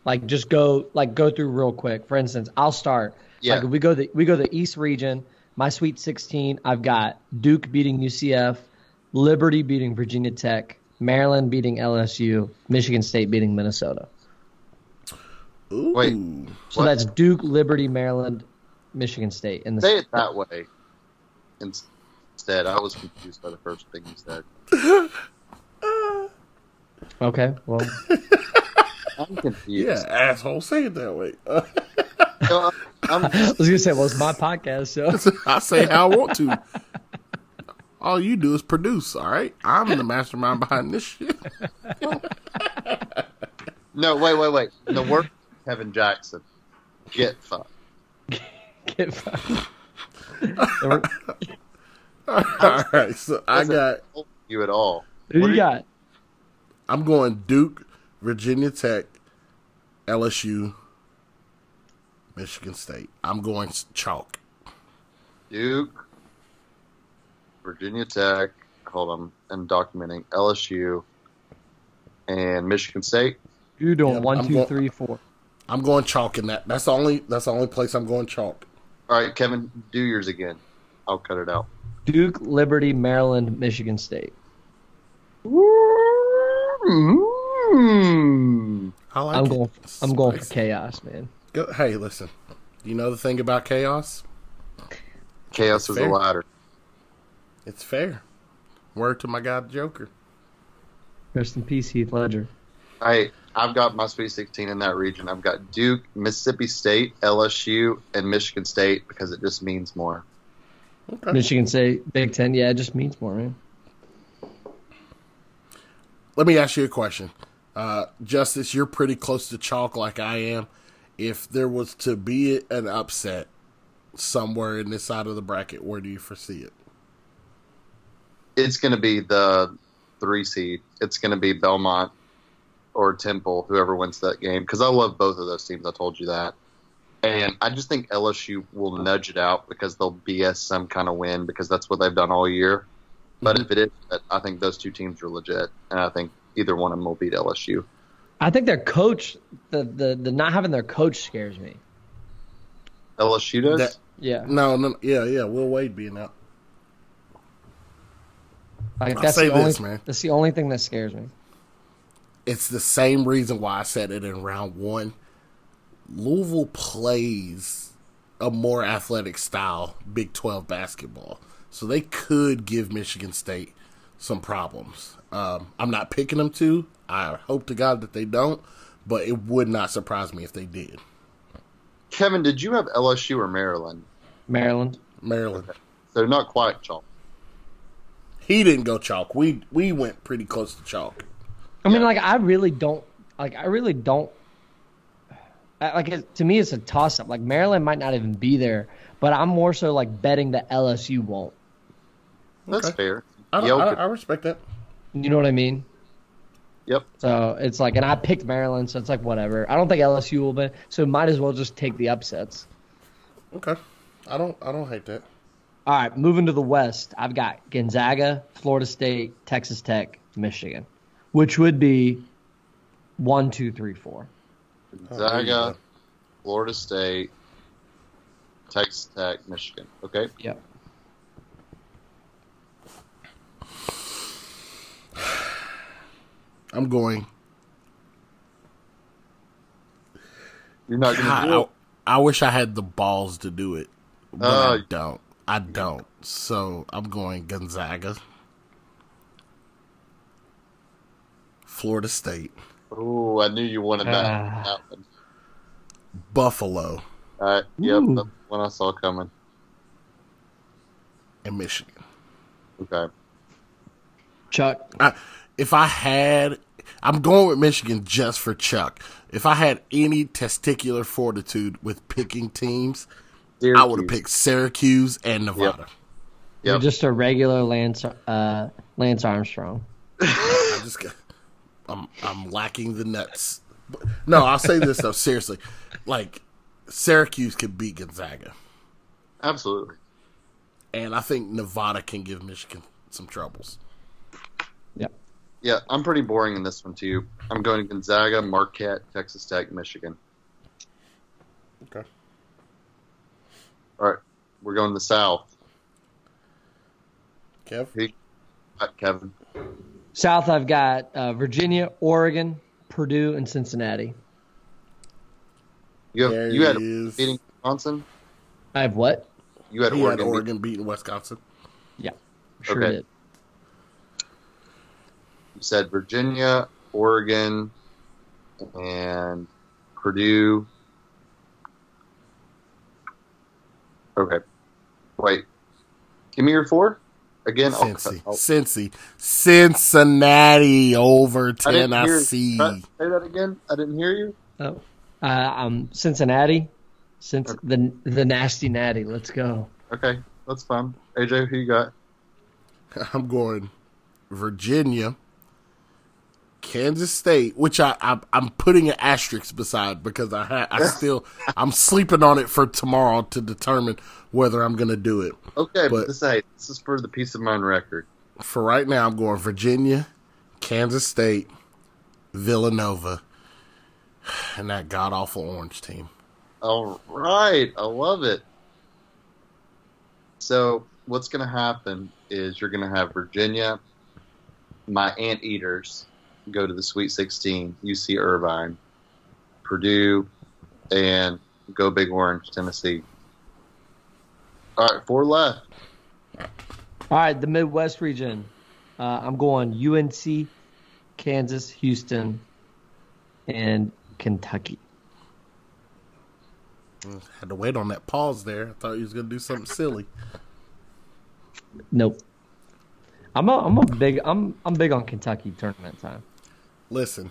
Like just go like go through real quick. For instance, I'll start. Yeah. Like we go the we go the East region. My Sweet 16. I've got Duke beating UCF, Liberty beating Virginia Tech, Maryland beating LSU, Michigan State beating Minnesota. Ooh. Wait. So What? that's Duke, Liberty, Maryland, Michigan State in the Say it that way. Instead, I was confused by the first thing you said. [LAUGHS] Okay, well, [LAUGHS] I'm confused. Yeah, asshole, say it that way. [LAUGHS] No, I'm, I was gonna say, well, it's my podcast, so I say how I want to. All you do is produce, all right? I'm the mastermind behind this shit. no, wait, wait, wait. The work Kevin Jackson. Get fucked. get fucked. [LAUGHS] all right, so I got. you at all. Who What you are got? I'm going Duke, Virginia Tech, LSU, Michigan State. I'm going chalk. Duke, Virginia Tech. Hold on, I'm documenting LSU and Michigan State. You doing Yeah, one, I'm two, go- three, four. I'm going chalk in that. That's the only. That's the only place I'm going chalk. All right, Kevin, do yours again. I'll cut it out. Duke, Liberty, Maryland, Michigan State. Mm. I like I'm it. going. I'm going for chaos, man. Go, hey, listen. You know the thing about chaos? Chaos is a Fair. ladder. It's fair. Word to my guy Joker. Rest in peace, Heath Ledger. I I've got my Sweet 16 in that region. I've got Duke, Mississippi State, LSU, and Michigan State because it just means more. Okay. Michigan State, Big Ten. Yeah, it just means more, man. Let me ask you a question. Uh, Justice, you're pretty close to chalk like I am. If there was to be an upset somewhere in this side of the bracket, where do you foresee it? It's going to be the three seed. It's going to be Belmont or Temple, whoever wins that game. Because I love both of those teams. I told you that. And I just think LSU will nudge it out because they'll BS some kind of win because that's what they've done all year. But mm-hmm. if it is, I think those two teams are legit, and I think either one of them will beat LSU. I think their coach, the the, the not having their coach scares me. LSU does. That- Yeah, No, no, yeah, yeah. Will Wade being out. like I'll say the only. this, man. That's the only thing that scares me. It's the same reason why I said it in round one. Louisville plays a more athletic style Big 12 basketball. So they could give Michigan State some problems. Um, I'm not picking them to. I hope to God that they don't, but it would not surprise me if they did. Kevin, did you have LSU or Maryland? Maryland. Maryland. They're not quite chalk. He didn't go chalk. We we went pretty close to chalk. I mean, like I really don't like. I really don't. I- Like to me, it's a toss up. Like Maryland might not even be there, but I'm more so like betting that LSU won't. That's Okay. fair. I, Yale I, I respect that. You know what I mean? Yep. So it's like, and I picked Maryland, so it's like whatever. I don't think LSU will be, so might as well just take the upsets. Okay. I don't I don't hate that. All right, moving to the West, I've got Gonzaga, Florida State, Texas Tech, Michigan, which would be one, two, three, four. Gonzaga, Florida State, Texas Tech, Michigan. Okay. Yep. [SIGHS] I'm going You're not going to God, do it. I, I wish I had the balls to do it, but Uh, I don't. I don't. So I'm going Gonzaga, Florida State, Oh, I knew you wanted that. That one. Buffalo, All right. Yep. Ooh. That's one I saw coming. and Michigan. Okay. Chuck, I, if I had, I'm going with Michigan just for Chuck. If I had any testicular fortitude with picking teams, I would have picked Syracuse and Nevada. you're just a regular Lance, uh, Lance Armstrong. [LAUGHS] I just got, I'm I'm lacking the nuts. But- No, I'll say this though, seriously. Like Syracuse could beat Gonzaga. Absolutely. And I think Nevada can give Michigan some troubles. Yeah, Yeah, I'm pretty boring in this one too. I'm going to Gonzaga, Marquette, Texas Tech, Michigan. Okay. All right. We're going to the South. Kev? Who- uh, Kevin. South, I've got uh, Virginia, Oregon, Purdue, and Cincinnati. You have There you had is. beating Wisconsin. I have what? You had He Oregon. had beat- beating Wisconsin. Yeah, sure Okay. did. You said Virginia, Oregon, and Purdue. Okay. Wait. Give me your four again. Cincy. I'll- Cincy. Cincinnati over I didn't. Tennessee. Say that again. I didn't hear you. Oh, uh, um, Cincinnati, since the the nasty natty. Let's go. Okay, that's fine. AJ, who you got? [LAUGHS] I'm going Virginia, Kansas State, which I, I I'm putting an asterisk beside because I ha- I [LAUGHS] still I'm sleeping on it for tomorrow to determine whether I'm going to do it. Okay, but But- this, hey, this is for the peace of mind record. For right now, I'm going Virginia, Kansas State, Villanova, and that god awful orange team. All right, I love it. So what's going to happen is you're going to have Virginia, my anteaters, go to the Sweet 16, UC Irvine, Purdue, and go Big Orange, Tennessee. All right, four left. All right, the Midwest region. Uh, I'm going UNC, Kansas, Houston, and Kentucky. Had to wait on that pause there. I thought he was going to do something silly. Nope. I'm a I'm a big I'm I'm big on Kentucky tournament time. Listen,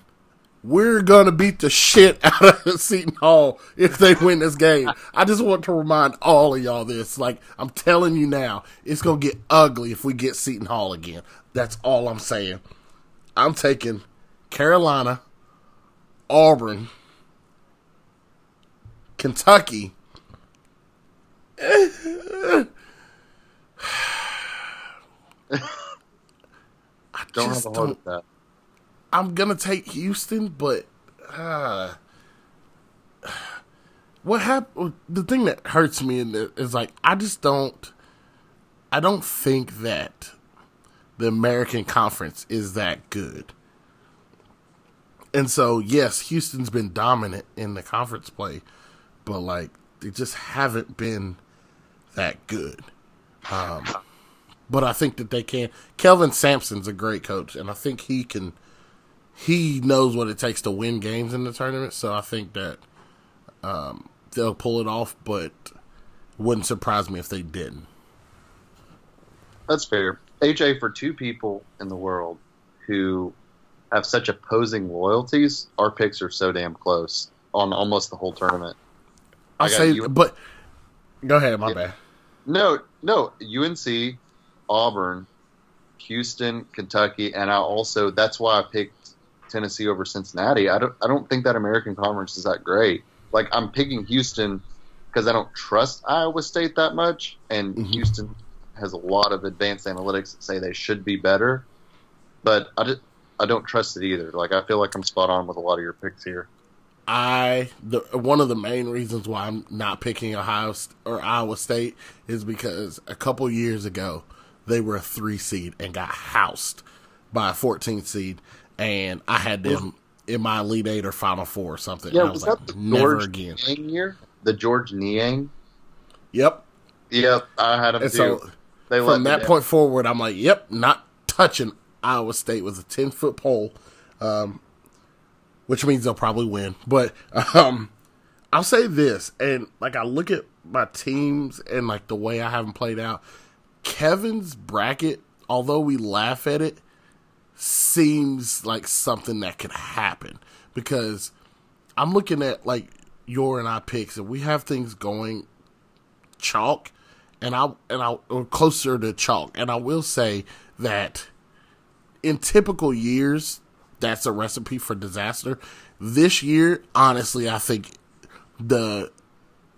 we're gonna beat the shit [LAUGHS] out of Seton Hall if they win this game. I just want to remind all of y'all this. Like I'm telling you now, it's gonna get ugly if we get Seton Hall again. That's all I'm saying. I'm taking Carolina, Auburn, Kentucky. [SIGHS] I Don't have a heart that. I'm gonna take Houston, but uh, what happened? The thing that hurts me in is like I just don't. I don't think that the American Conference is that good. And so, yes, Houston's been dominant in the conference play, but like they just haven't been that good. Um, but I think that they can. Kelvin Sampson's a great coach, and I think he can. He knows what it takes to win games in the tournament, so I think that um, they'll pull it off. But wouldn't surprise me if they didn't. That's fair. AJ, for two people in the world who have such opposing loyalties, our picks are so damn close on almost the whole tournament. I I say, but go ahead. My Yeah. bad. No, no, UNC, Auburn, Houston, Kentucky, and I also that's why I picked Tennessee over Cincinnati. I don't I don't think that American Conference is that great. Like I'm picking Houston because I don't trust Iowa State that much, and Mhm. Houston has a lot of advanced analytics that say they should be better, but I just, I don't trust it either. Like I feel like I'm spot on with a lot of your picks here. I the one of the main reasons why I'm not picking Ohio St- or Iowa State is because a couple years ago they were a three seed and got housed by a 14 seed, and I had them in my Elite Eight or Final Four or something. Yeah, and I was was that like, the never George again. Niang year? The George Niang? Yep. Yep, I had them And too. so they from me that down. point forward, I'm like, yep, not touching Iowa State with a 10 foot pole, um, which means they'll probably win. But um, I'll say this, and like I look at my teams and like the way I have them played out, Kevin's bracket, although we laugh at it, seems like something that could happen because I'm looking at like your and I picks, and we have things going chalk, and I and I or closer to chalk, and I will say that in typical years, that's a recipe for disaster. This year, honestly, I think the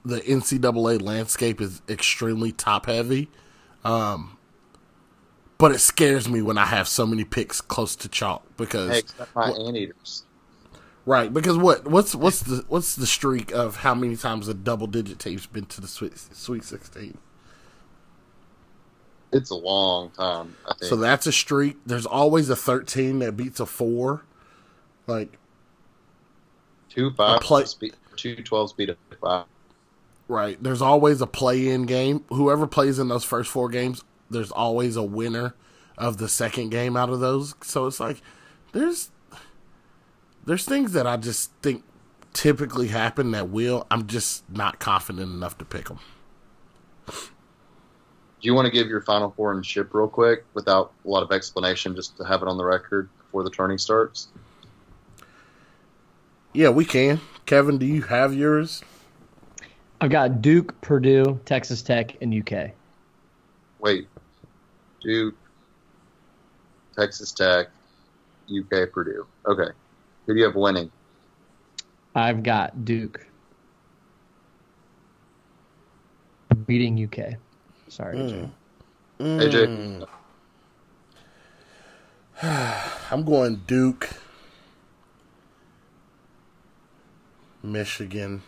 the NCAA landscape is extremely top heavy. Um, but it scares me when I have so many picks close to chalk because except my anteaters. right because what what's what's the what's the streak of how many times a double digit team's been to the sweet sweet sixteen? It's a long time. I think. So that's a streak. There's always a 13 that beats a 4. Like, two five play- speed, two twelve speed of five. right. There's always a play in game. Whoever plays in those first four games, there's always a winner of the second game out of those. So it's like, there's. There's things that I just think typically happen that will. I'm just not confident enough to pick them. Do you want to give your final four and ship real quick without a lot of explanation, just to have it on the record before the turning starts? Yeah, we can. Kevin, do you have yours? I've got Duke, Purdue, Texas Tech, and UK. Wait, Duke, Texas Tech, UK, Purdue. Okay, who do you have winning? I've got Duke beating UK. Sorry, AJ. Hmm. AJ, hmm. [SIGHS] I'm going Duke, Michigan,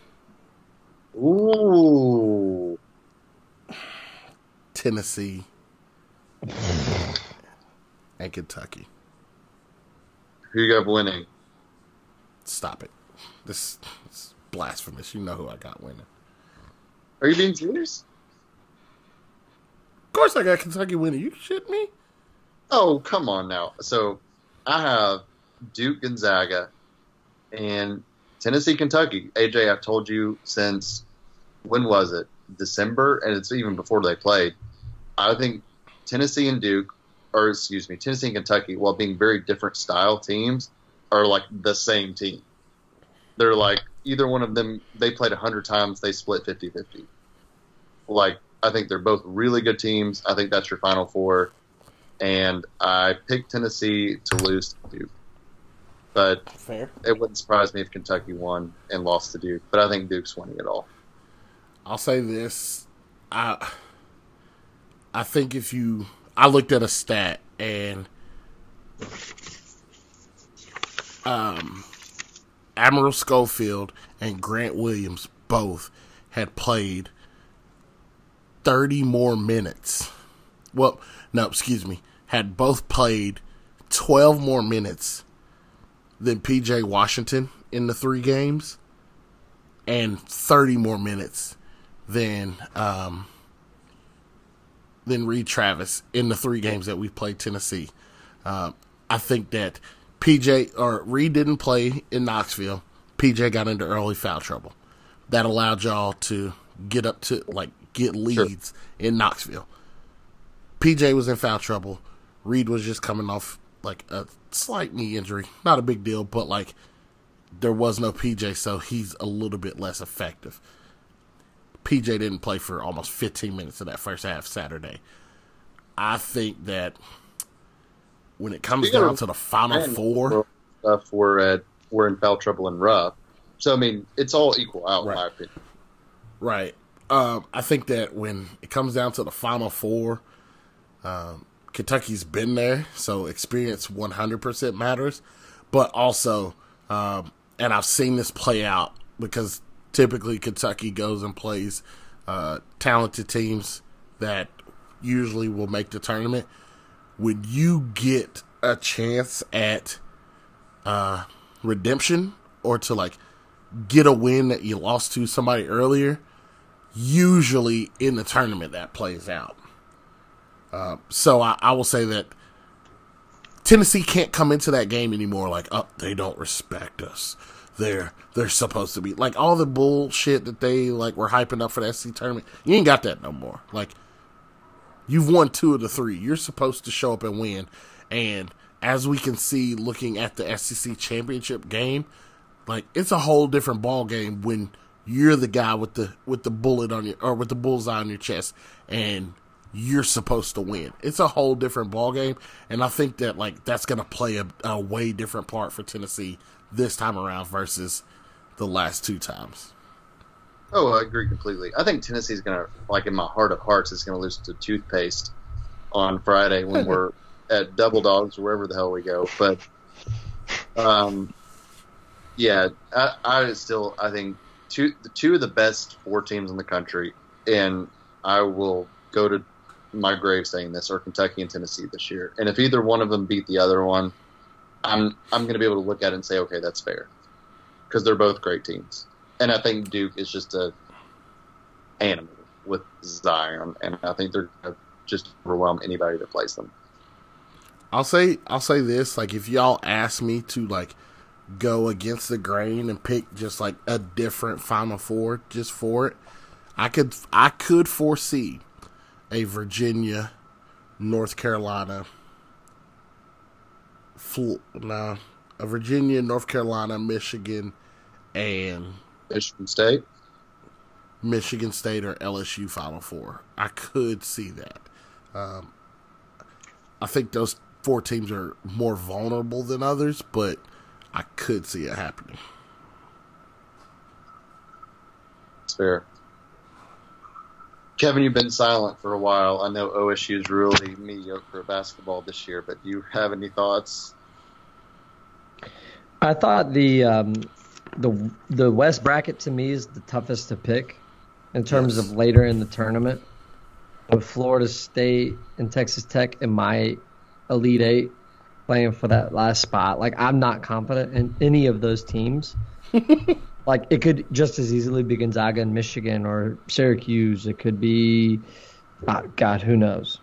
ooh, [SIGHS] Tennessee, and Kentucky. who you got winning? Stop it. This is blasphemous. You know who I got winning. Are you being serious? Of course I got Kentucky winning. You shit me? Oh, come on now. So I have Duke Gonzaga and Tennessee Kentucky. AJ, I've told you since when was it? December, and it's even before they played. I think Tennessee and Duke, or excuse me, Tennessee and Kentucky, while being very different style teams, are like the same team. They're like either one of them. They played a hundred times. They split 50-50. Like I think they're both really good teams. I think that's your final four and I picked Tennessee to lose to Duke. But Fair. it wouldn't surprise me if Kentucky won and lost to Duke. But I think Duke's winning it all. I'll say this. I I think if you I looked at a stat and um Admiral Schofield and Grant Williams both had played 30 more minutes. Well, no, excuse me. Had both played 12 more minutes than PJ Washington in the three games and 30 more minutes than um, than Reid Travis in the three games that we've played Tennessee. Uh, I think that PJ or Reid didn't play in Knoxville. PJ got into early foul trouble. That allowed y'all to get up to like get leads sure. in Knoxville. PJ was in foul trouble. Reid was just coming off like a slight knee injury, not a big deal, but like there was no PJ, so he's a little bit less effective. PJ didn't play for almost 15 minutes of that first half Saturday. I think that when it comes down to the final four, stuff we're at we're in foul trouble and rough. So I mean, it's all equal out, right. in my opinion. Right. Um, I think that when it comes down to the final four, um, Kentucky's been there, so experience 100% matters. But also, um, and I've seen this play out because typically Kentucky goes and plays uh, talented teams that usually will make the tournament. When you get a chance at uh, redemption or to like get a win that you lost to somebody earlier, usually in the tournament that plays out. Uh, so I, I will say that Tennessee can't come into that game anymore like, oh, they don't respect us they're they're supposed to be. Like all the bullshit that they like were hyping up for the SC tournament. You ain't got that no more. Like you've won two of the three. You're supposed to show up and win. And as we can see looking at the SEC championship game, like it's a whole different ball game when you're the guy with the with the bullet on your or with the bullseye on your chest and you're supposed to win. It's a whole different ball game, and I think that like that's gonna play a, a way different part for Tennessee this time around versus the last two times. Oh, I agree completely. I think Tennessee's gonna, like in my heart of hearts, is gonna lose to toothpaste on Friday when [LAUGHS] we're at Double Dogs or wherever the hell we go. But, um, yeah, I, I still I think two the two of the best four teams in the country, and I will go to my grave saying this are Kentucky and Tennessee this year. And if either one of them beat the other one, I'm I'm going to be able to look at it and say, okay, that's fair, because they're both great teams, and I think Duke is just a animal with Zion, and I think they're going to just overwhelm anybody that plays them. I'll say I'll say this: like if y'all ask me to like go against the grain and pick just like a different Final Four just for it, I could I could foresee a Virginia, North Carolina nah, a Virginia, North Carolina, Michigan, and Michigan State. Michigan State or LSU Final Four. I could see that. Um, I think those four teams are more vulnerable than others, but I could see it happening. It's fair. Kevin, you've been silent for a while. I know OSU is really mediocre at basketball this year, but do you have any thoughts? I thought the um, the the West bracket to me is the toughest to pick in terms yes. of later in the tournament. With Florida State and Texas Tech in my Elite Eight playing for that last spot, like I'm not confident in any of those teams. [LAUGHS] like it could just as easily be Gonzaga and Michigan or Syracuse. It could be, uh, God, who knows?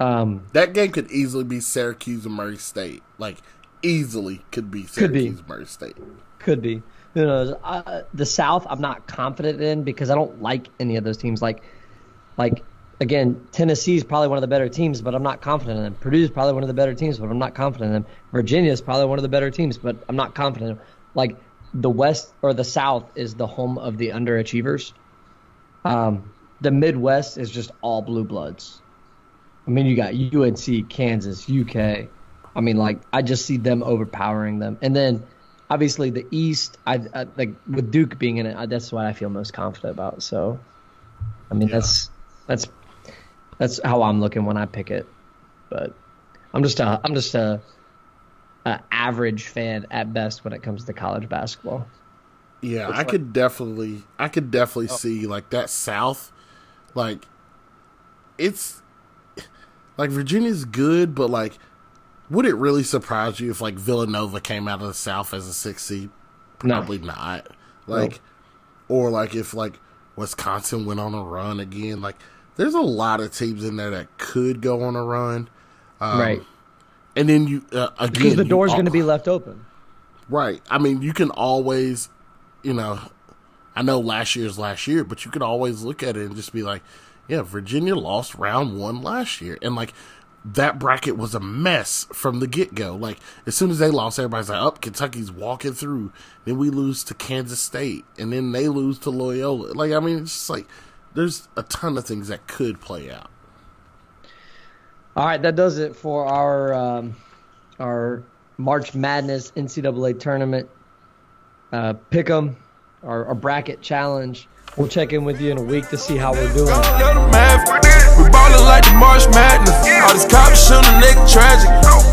Um, that game could easily be Syracuse and Murray State. Like easily could be Syracuse, could be. Murray State. Could be. Who knows? Uh, the South, I'm not confident in because I don't like any of those teams. Like, like again, Tennessee is probably one of the better teams, but I'm not confident in them. Purdue is probably one of the better teams, but I'm not confident in them. Virginia is probably one of the better teams, but I'm not confident. In them. Like the West or the South is the home of the underachievers. Um, the Midwest is just all blue bloods. I mean, you got UNC, Kansas, UK. I mean, like I just see them overpowering them, and then obviously the East. I, I like with Duke being in it. That's what I feel most confident about. So, I mean, yeah. that's that's that's how I'm looking when I pick it. But I'm just a I'm just a, a average fan at best when it comes to college basketball. Yeah, I could definitely, I could definitely see like that South, like it's like Virginia's good, but like, would it really surprise you if like Villanova came out of the South as a six seed? No. Probably not. Like, or like if like Wisconsin went on a run again. Like, there's a lot of teams in there that could go on a run. Um, right. And then you uh, again Because the door's going to be left open. Right. I mean, you can always, you know, I know last year's last year, but you can always look at it and just be like, yeah, Virginia lost round one last year. And like, that bracket was a mess from the get go. Like, as soon as they lost, everybody's like, up, Kentucky's walking through. Then we lose to Kansas State. And then they lose to Loyola. Like, I mean, it's just like, there's a ton of things that could play out. All right, that does it for our um, our March Madness NCAA tournament uh, pick'em, our, our bracket challenge. We'll check in with you in a week to see how we're doing. We ballin' like the March Madness. All shooting, nigga tragic.